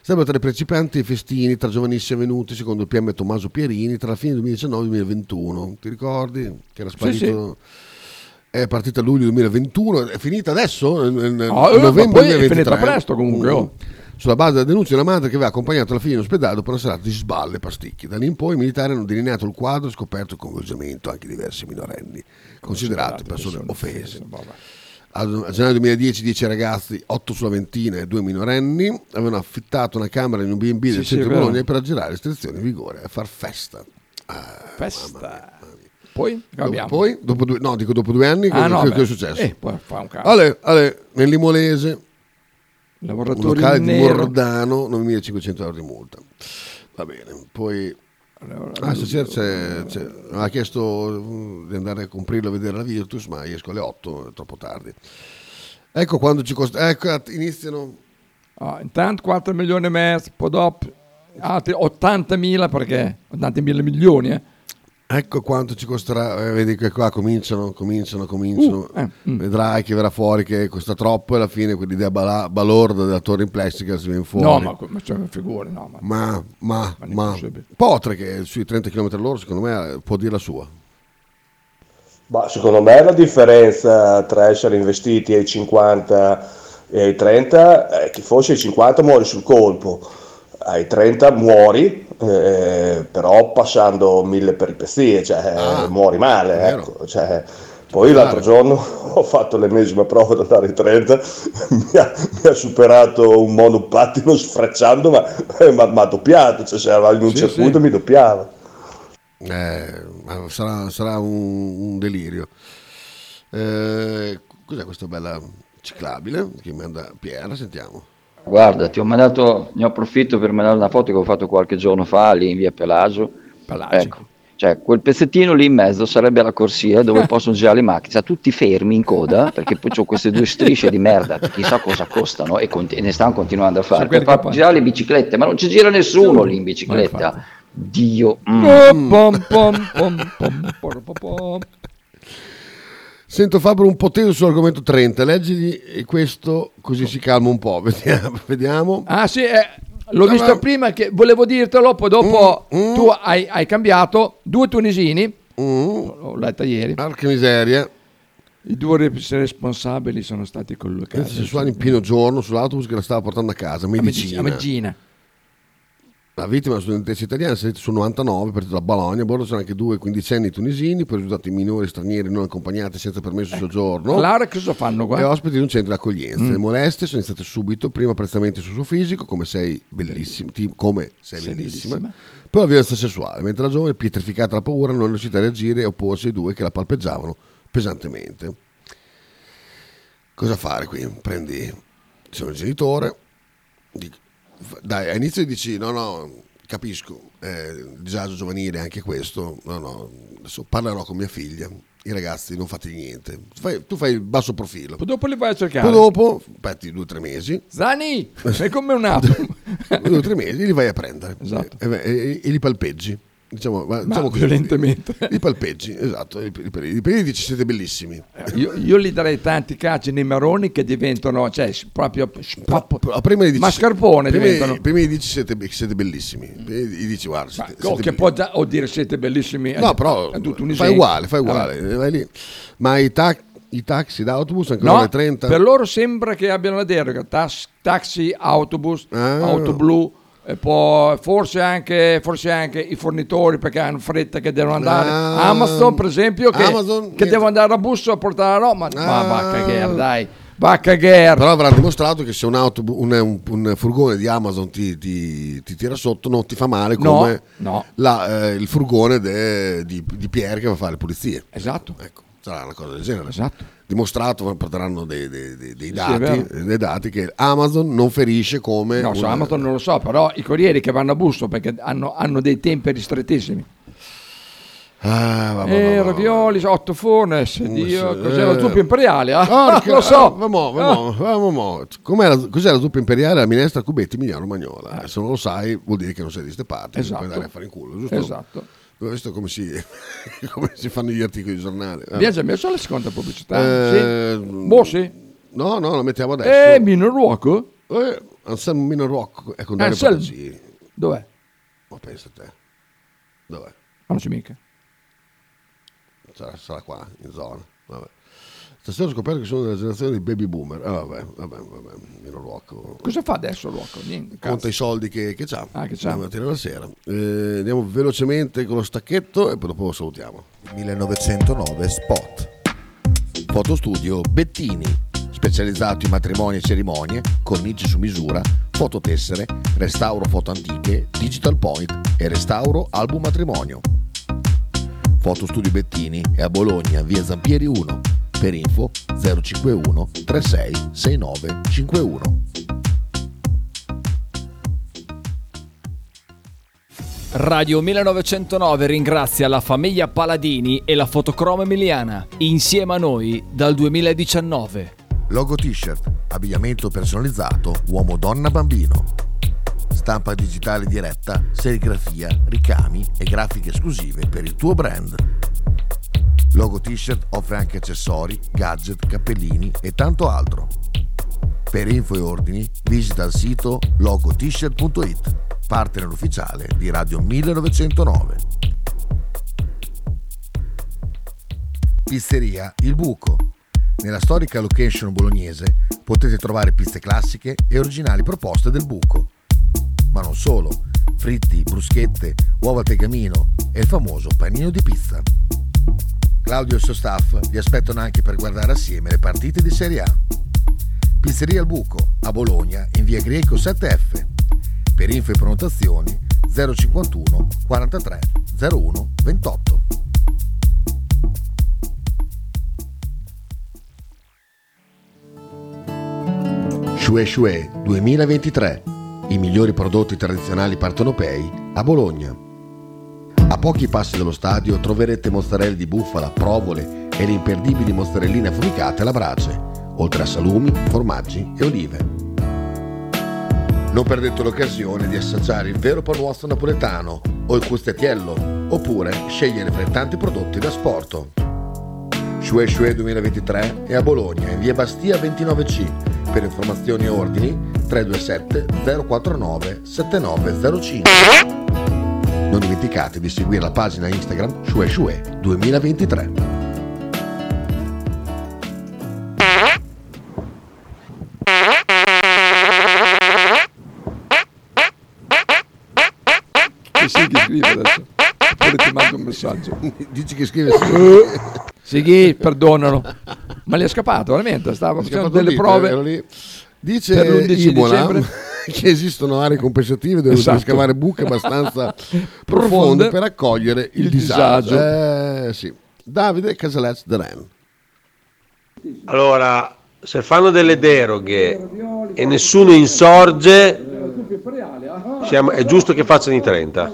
Sembra tra i partecipanti ai festini tra giovanissimi avvenuti, secondo il PM Tommaso Pierini, tra la fine del 2019 e il 2021. Ti ricordi? Che era sparito... È partita a luglio 2021, è finita adesso, Ah, ma novembre poi è 2023. finita presto comunque, oh. Mm. Sulla base della denuncia una madre che aveva accompagnato la figlia in ospedale dopo una serata di sballe e pasticchi. Da lì in poi i militari hanno delineato il quadro e scoperto il coinvolgimento anche di diversi minorenni, considerati persone offese. A gennaio 2010 10 ragazzi, 8 sulla ventina e 2 minorenni, avevano affittato una camera in un B&B del Sì, sì, centro vero. Bologna per aggirare le restrizioni in vigore e far festa. Festa. Poi? Dopo, poi, dopo due, no, dico dopo due anni, Ah, che, no, che è successo? Eh, poi fa un cazzo. Ale, ale, nel Limolese, un Lavoratori locale in di. Mordano, 9.500 euro di multa. Va bene, poi... Ah, stasera c'è, c'è- mi ha chiesto mm, di andare a comprirlo a vedere la Virtus, ma esco alle 8, è troppo tardi. Ecco quando ci costa... Ecco, iniziano... Ah, intanto 4 milioni e mezzo, poi dopo altri 80.000 perché 80.000 milioni, eh. Ecco quanto ci costerà, eh, vedi che qua cominciano, cominciano, cominciano, Uh, eh, mm. vedrai che verrà fuori che costa troppo e alla fine quell'idea bala- balorda della torre in plastica si viene fuori. No, ma, ma c'è una figura, no, ma Ma, ma, Ma ma. Potre che sui 30 km all'ora secondo me può dire la sua. Ma secondo me la differenza tra essere investiti ai 50 e ai 30 è che forse ai 50 muori sul colpo, ai 30 muori, eh, però passando mille peripezie, cioè muori male. Ecco, cioè, poi l'altro giorno *laughs* ho fatto l'ennesima prova ad andare ai 30, *laughs* mi ha, mi ha superato un monopattino sfrecciando, ma mi ha doppiato, cioè se eravamo in un Sì, circuito sì. mi doppiava. Eh, sarà, sarà un, un delirio. Eh, cos'è questa bella ciclabile che manda Piera? Sentiamo. Guarda, ti ho mandato, ne approfitto per mandare una foto che ho fatto qualche giorno fa lì in via Pelagio. Ecco, cioè quel pezzettino lì in mezzo sarebbe la corsia dove possono girare le macchine, sta tutti fermi in coda perché poi c'ho queste due strisce di merda che chissà cosa costano e, conti- ne stanno continuando a fare. Per far girare le biciclette, ma non ci gira nessuno lì in bicicletta. Dio. mm. Sento Fabio un po' teso sull'argomento 30, leggili questo così si calma un po'. *laughs* Vediamo. vediamo. Ah sì, eh, l'ho Ah, visto ma- prima che volevo dirtelo, poi dopo Mm, tu hai, hai cambiato due tunisini, l'ho letta ieri. Porca miseria. I due res- responsabili sono stati collocati. Sessuali in pieno giorno sull'autobus che la stava portando a casa, medicina. A Medicina. La vittima è una studentessa italiana, salita su 99, partita da Bologna. A bordo c'erano anche due quindicenni tunisini, poi risultati minori stranieri non accompagnati senza permesso di soggiorno. Allora cosa fanno qua? E ospiti di un centro di accoglienza. Mm. Le molestie sono iniziate subito, prima apprezzamenti sul suo fisico, come sei bellissima, come sei, Sei bellissima. bellissima. Poi la violenza sessuale, mentre la giovane, pietrificata dalla paura, non è riuscita a reagire e opporsi ai due che la palpeggiavano pesantemente. Cosa fare qui? Prendi, sono il genitore, dic- f- dai, all'inizio dici no, no, capisco, eh, il disagio giovanile, anche questo, no, no, adesso parlerò con mia figlia, i ragazzi non fate niente, tu fai, tu fai il basso profilo. Poi dopo li vai a cercare. Poi dopo, aspetti due o tre mesi, Zani, sei come un *laughs* attimo. due o tre mesi li vai a prendere Esatto. e, e- e li palpeggi. Diciamo, ma- Ma diciamo così, violentemente. Li palpeggi, esatto. Li, li, li, li dici siete bellissimi. Io, io gli darei tanti calci nei maroni che diventano, cioè, proprio spop- Ah, Prima gli dici, mascarpone prima, diventano. prima gli dici siete, siete bellissimi. Gli dici guarda, siete, Oh, siete che può già o dire siete bellissimi. No, eh, però eh, fai uguale, fai Vabbè. uguale. Vai lì. Ma i, ta- i taxi d'autobus ancora No, alle 30? per loro sembra che abbiano la deroga, tas- taxi, autobus, Ah. auto blu, e poi forse anche, forse anche i fornitori perché hanno fretta che devono andare. Ah. Amazon per esempio che, Amazon, che devono andare a busso a portare la roba. Ma, ma va a Ah. cagare, dai, va a cagare. Però avrà dimostrato che se un, autobu- un, un- un furgone di Amazon ti, ti- ti tira sotto non ti fa male No, come no. la- eh, il furgone de- di, di Pierre che va a fare le pulizie. Esatto. Ecco, sarà una cosa del genere. Esatto. Dimostrato, porteranno dei, dei- dei- Sì, dati, vero. dei dati che Amazon non ferisce come... No, una- Amazon non lo so, però i corrieri che vanno a busso perché hanno, hanno dei tempi ristrettissimi. Ah, vabbè, Eh, vabbè, ravioli, otto fornes, Dio, sì, cos'è la eh. zuppa imperiale? Ah, Porca- *laughs* lo so. vamo, vamo, vamo, la- cos'è la zuppa imperiale? La minestra cubetti Migliano Magnola. Eh, Se non lo sai, vuol dire che non sei di ste parti. Esatto. Puoi andare a fare in culo, giusto? Esatto. Ho visto come si, *laughs* come si fanno gli articoli di giornale. Vabbè. Abbiamo già messo la seconda pubblicità? Eh, sì? Boh, sì. No, no, la mettiamo adesso. Eh, Mino Ruoco? Eh, Anselmo Mino Rock è con Dario Anselmo. Paragini. Dov'è? Ma pensa a te. Dov'è? Non c'è mica. Sarà, sarà qua, in zona. Vabbè. Stasera ho scoperto che sono della generazione dei baby boomer. Ah, vabbè, vabbè, vabbè. Mino Rock. Cosa fa adesso Ruoco? Niente. Conta cazzo. i soldi che, che c'ha. Ah, che c'ha. E la sera. Eh, andiamo velocemente con lo stacchetto e poi dopo lo salutiamo. 1909 Spot. Fotostudio Bettini, specializzato in matrimoni e cerimonie, cornici su misura, fototessere, restauro foto antiche, digital point e restauro album matrimonio. Fotostudio Bettini è a Bologna, via Zampieri 1. Per info 051 36 69 51. Radio 1909 ringrazia la famiglia Paladini e la fotocromo emiliana, insieme a noi dal 2019. Logo t-shirt, abbigliamento personalizzato uomo, donna, bambino. Stampa digitale diretta, serigrafia, ricami e grafiche esclusive per il tuo brand. Logo t-shirt offre anche accessori, gadget, cappellini e tanto altro. Per info e ordini visita il sito logotshirt.it, partner ufficiale di Radio 1909. Pizzeria Il Buco. Nella storica location bolognese potete trovare pizze classiche e originali proposte del buco. Ma non solo, fritti, bruschette, uova tegamino e il famoso panino di pizza. Claudio e il suo staff vi aspettano anche per guardare assieme le partite di Serie A. Pizzeria Il Buco, a Bologna, in via Greco 7F. Per info e prenotazioni 051 43 01 28. Shue Shue 2023. I migliori prodotti tradizionali partenopei a Bologna. A pochi passi dallo stadio troverete mozzarella di bufala, provole e le imperdibili mozzarelline affumicate alla brace, oltre a salumi, formaggi e olive. Non perdete l'occasione di assaggiare il vero panuozzo napoletano o il custettiello, oppure scegliere fra i tanti prodotti da sport. Shue Shue 2023 è a Bologna, in via Bastia 29C. Per informazioni e ordini 327 049 7905. Non dimenticate di seguire la pagina Instagram Shue Shue 2023. Che sì che scrive adesso. Oppure ti mando un messaggio. *laughs* Dici che scrive Sighi, perdonalo. Ma gli è scappato, veramente. Stava facendo scappato delle lì, prove. lì. Dice per l'11 Imola dicembre. *laughs* *laughs* che esistono aree compensative dove Esatto. scavare buche abbastanza *laughs* Profonde profonde per accogliere il, il disagio. disagio. Eh, sì. Davide Casalets de Ren. Allora, se fanno delle deroghe e nessuno insorge, siamo- è giusto che facciano i 30.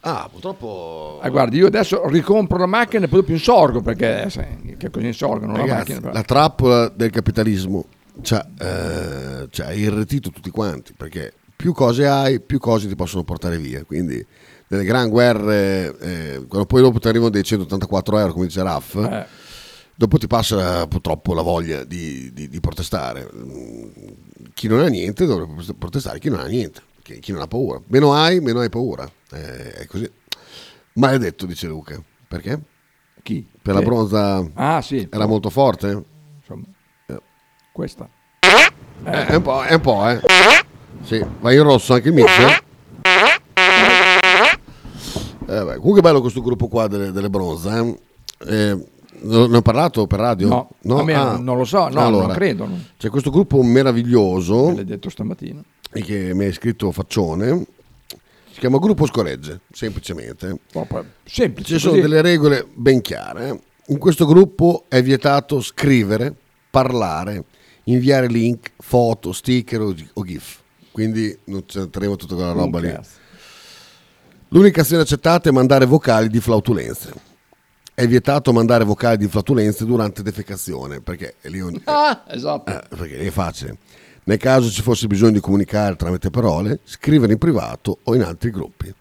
Ah, purtroppo Ah, guardi, io adesso ricompro la macchina e poi dopo insorgo perché sai, che cosa insorgono la Ragazzi, macchina. la trappola del capitalismo ci ha eh, ci ha irretito tutti quanti perché più cose hai, più cose ti possono portare via. Quindi, nelle gran guerre, eh, quando poi dopo ti arrivano dei 184 euro, come dice Raff, Eh. dopo ti passa purtroppo la voglia di, di- di protestare. Chi non ha niente dovrebbe protestare, chi non ha niente, chi, chi non ha paura. Meno hai, meno hai paura. Eh, è così. Maledetto, dice Luca. Perché? Chi? Per la Chi? bronza Ah, sì. era molto forte? Questa. Eh, è un po', è un po', eh. Sì, va in rosso anche il mix. eh. Eh, beh, comunque è bello questo gruppo qua delle, delle bronze. Eh. Eh, ne ho parlato per radio? No, a me non lo so, no, non credo, no. C'è questo gruppo meraviglioso L'hai detto stamattina. e che mi ha scritto Faccione. Si chiama Gruppo Scoregge, semplicemente. Semplice. Ci sono così. delle regole ben chiare. In questo gruppo è vietato scrivere, parlare, inviare link, foto, sticker o, o GIF. Quindi non c'entreremo tutta quella roba lì. L'unica azione accettata è mandare vocali di flautulenze. È vietato mandare vocali di flautulenze durante defecazione, perché lì ogni- *laughs* Ah, esatto. eh, perché lì è facile. Nel caso ci fosse bisogno di comunicare tramite parole, scrivere in privato o in altri gruppi.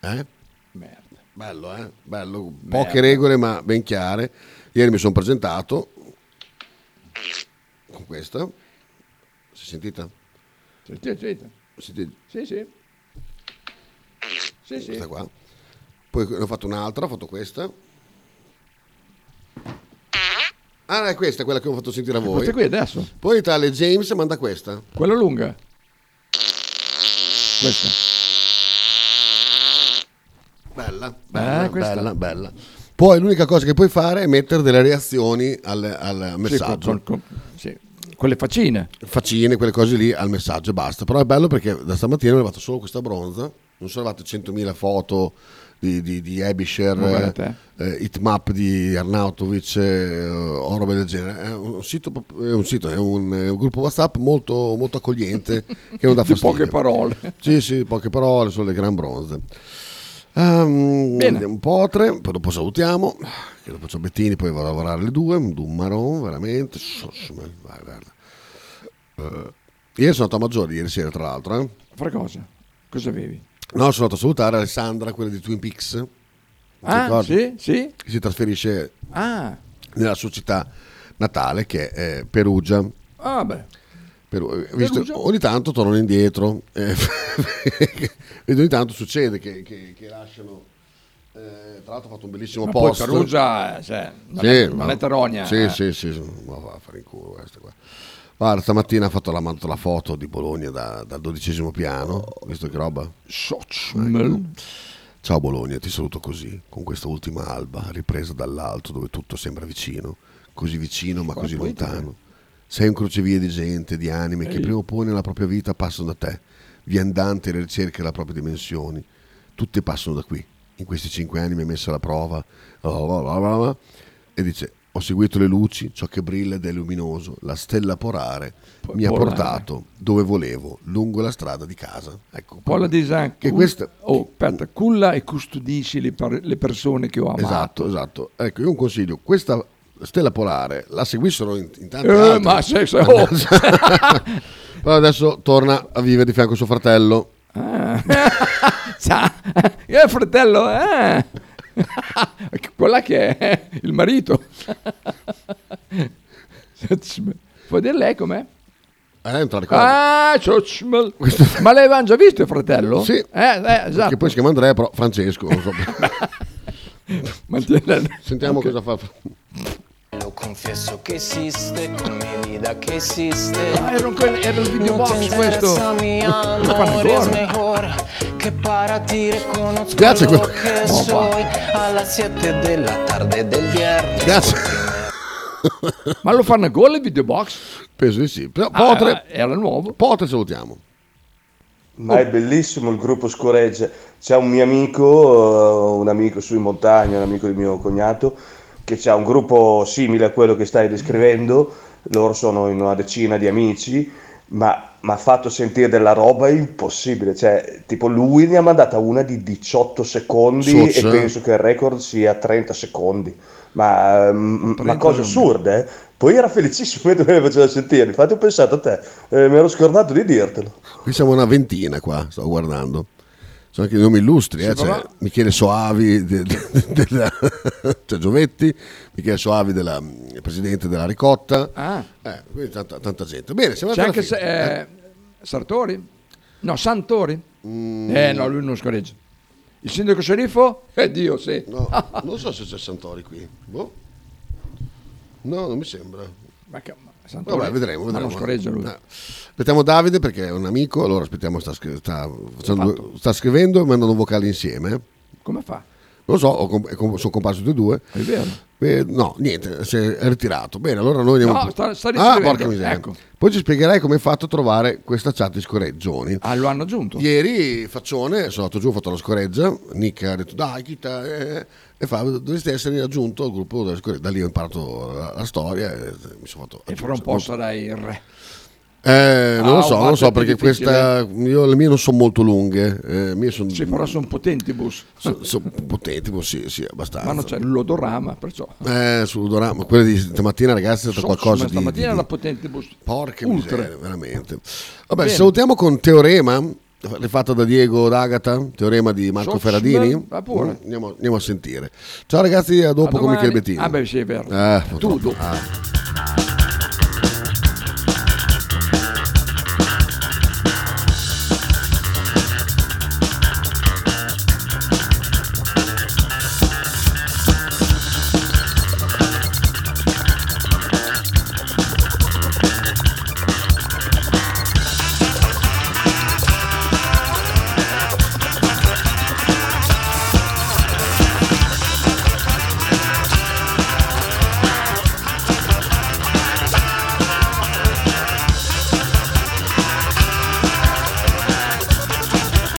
Eh? Merda. Bello, eh? Bello. Poche regole, ma ben chiare. Ieri mi sono presentato con questa. Si è sentita? Sentite, sentite. Sentite? Sì, sì. Sì, sì. Questa qua. Poi ne ho fatto un'altra, ho fatto questa. Ah, è questa, quella che ho fatto sentire a voi. Questa qui adesso. Poi tale James manda questa. Quella lunga. Questa. Bella, bella, Eh, questa. bella, bella. Poi l'unica cosa che puoi fare è mettere delle reazioni al, al messaggio. con- con- sì. Quelle faccine. Faccine, quelle cose lì al messaggio e basta. Però è bello perché da stamattina mi è arrivata solo questa bronza, non sono arrivate 100.000 foto di, di, di guarda eh, te. eh, Hitmap di Arnautovic eh, o robe del genere. È un sito, è un, sito, è un, è un gruppo WhatsApp molto, molto accogliente che non dà *laughs* Di fastidio. poche parole. Sì, sì, poche parole, sono le gran bronze. Ehm, Bene. un po' tre, poi dopo salutiamo. Che dopo c'ho Bettini, poi vado a lavorare alle due. Un maron, veramente. Eh, ieri sono andato a Maggiore, ieri sera, tra l'altro. eh. Fra cosa? Cosa avevi? No, sono andato a salutare Alessandra, quella di Twin Peaks. Ah, ricordi? sì, sì. Che si trasferisce Ah, nella sua città natale, che è Perugia. ah beh. Eh, visto- Perugia? ogni tanto tornano indietro, eh, *laughs* ogni tanto succede che, che- che lasciano, Eh, tra l'altro ho fatto un bellissimo Ma poi post. Perugia, eh, cioè, non Sì, è- non ma- è terogna, Sì, eh. sì, sì, sì. Ma va a fare in culo questa qua. Guarda, stamattina ha fatto la, la foto di Bologna da- dal dodicesimo piano. Visto che roba? Sochmel. Ciao Bologna, ti saluto così, con questa ultima alba, ripresa dall'alto dove tutto sembra vicino, così vicino ma Qua così poi lontano. Sei un crocevia di gente, di anime che prima o poi nella propria vita passano da te, viandanti alle ricerche delle proprie dimensioni. Tutte passano da qui. In questi cinque anni mi hai messo alla prova. E dice, ho seguito le luci, ciò che brilla ed è luminoso, la stella polare mi ha polare. portato dove volevo, lungo la strada di casa. Ecco, Poi la dice che cul- questa... Oh, aspetta, culla e custodisci le, par- le persone che ho amato. Esatto, esatto. Ecco, io un consiglio, questa stella polare la seguissero in, in tanti Eh, altri. ma se- se- *laughs* oh. Però adesso torna a vivere di fianco a suo fratello. Ah. Ciao, eh, *laughs* fratello, eh. *laughs* Quella che è il marito. Puoi dire lei com'è? Eh, non te la? Ah, Ciocmel. Ma l'avevano già visto il fratello? Sì. Eh, eh, esatto. Che poi si chiama Andrea, però Francesco. non so. Mantiene- Sentiamo Ok. cosa fa. Lo confieso que existe con mi vida que existe. Ah, era, un, era il video No questo. mi es mejor que para ti reconozco Grazie, lo quello- que No, soy a las 7 de la tarde del viernes. Grazie. Ma lo fanno ancora il video box? Penso di sì. Però Ah, Potre, era nuovo. Potre salutiamo. Ma è bellissimo il gruppo Scoreggia. C'è un mio amico, eh, un amico su in montagna, un amico di mio cognato, che ha un gruppo simile a quello che stai descrivendo. Loro sono in una decina di amici, ma mi ha fatto sentire della roba impossibile. Cioè, tipo, lui ne ha mandata una di 18 secondi Socia. e penso che il record sia 30 secondi. Ma, mm, ma 30 cose assurde, eh? Poi era felicissimo mentre me le faceva sentire. Infatti ho pensato a te, eh, mi ero scordato di dirtelo. Qui siamo una ventina qua, sto guardando. Sono anche nomi illustri, eh, ma- Michele Soavi, de- de- *laughs* della- c'è Giovetti, Michele Soavi, della, presidente della Ricotta, Ah. eh, quindi tanta, tanta gente. Bene, siamo C'è anche alla se- fine. eh, Sartori? No, Santori? Mm. Eh no, lui non scorreggia. Il sindaco sceriffo? *laughs* Eh Dio, sì. No, non so se c'è Santori qui. Boh. No, non mi sembra. Ma che- ma Santori- Vabbè, vedremo. vedremo. non scorreggia lui. Eh. Aspettiamo Davide perché è un amico, allora aspettiamo, sta, scri- sta, facendo- sta scrivendo e mandando un vocale insieme. Come fa? Non lo so, com- sono comparsi tutti e due. È vero. Eh, no, niente, si è ritirato. Bene, allora noi andiamo. No, sta- sta ah, porca miseria. ecco. Poi ci spiegherai come hai fatto a trovare questa chat di scorreggioni. Ah, lo hanno aggiunto? Ieri Faccione, sono andato giù, ho fatto la scorreggia. Nick ha detto, dai, Chita, eh", e fa, dovresti essere aggiunto al gruppo della scorreggia. Da lì ho imparato la, la storia e mi sono fatto. E fra un po' sarai il re. Eh, non Ah, lo so, non lo so perché difficile. questa. Io, le mie non sono molto lunghe. Eh, mie sono, Sì, però sono potenti bus. *laughs* sono, sono potenti, boh, sì, sì, abbastanza. Ma non c'è l'odorama, perciò. Eh, sull'odorama, quelle di stamattina, ragazzi, è stato So- qualcosa ma di. stamattina la potente bus. Porca Ultra. miseria, veramente. Vabbè, Bene. salutiamo con Teorema, rifatta da Diego D'Agata, Teorema di Marco Sochmel, Ferradini. va pure. Andiamo, andiamo a sentire. Ciao ragazzi, a dopo A con. Michele Bettini. Ah, beh, sì, è vero. Eh, dopo. Ah.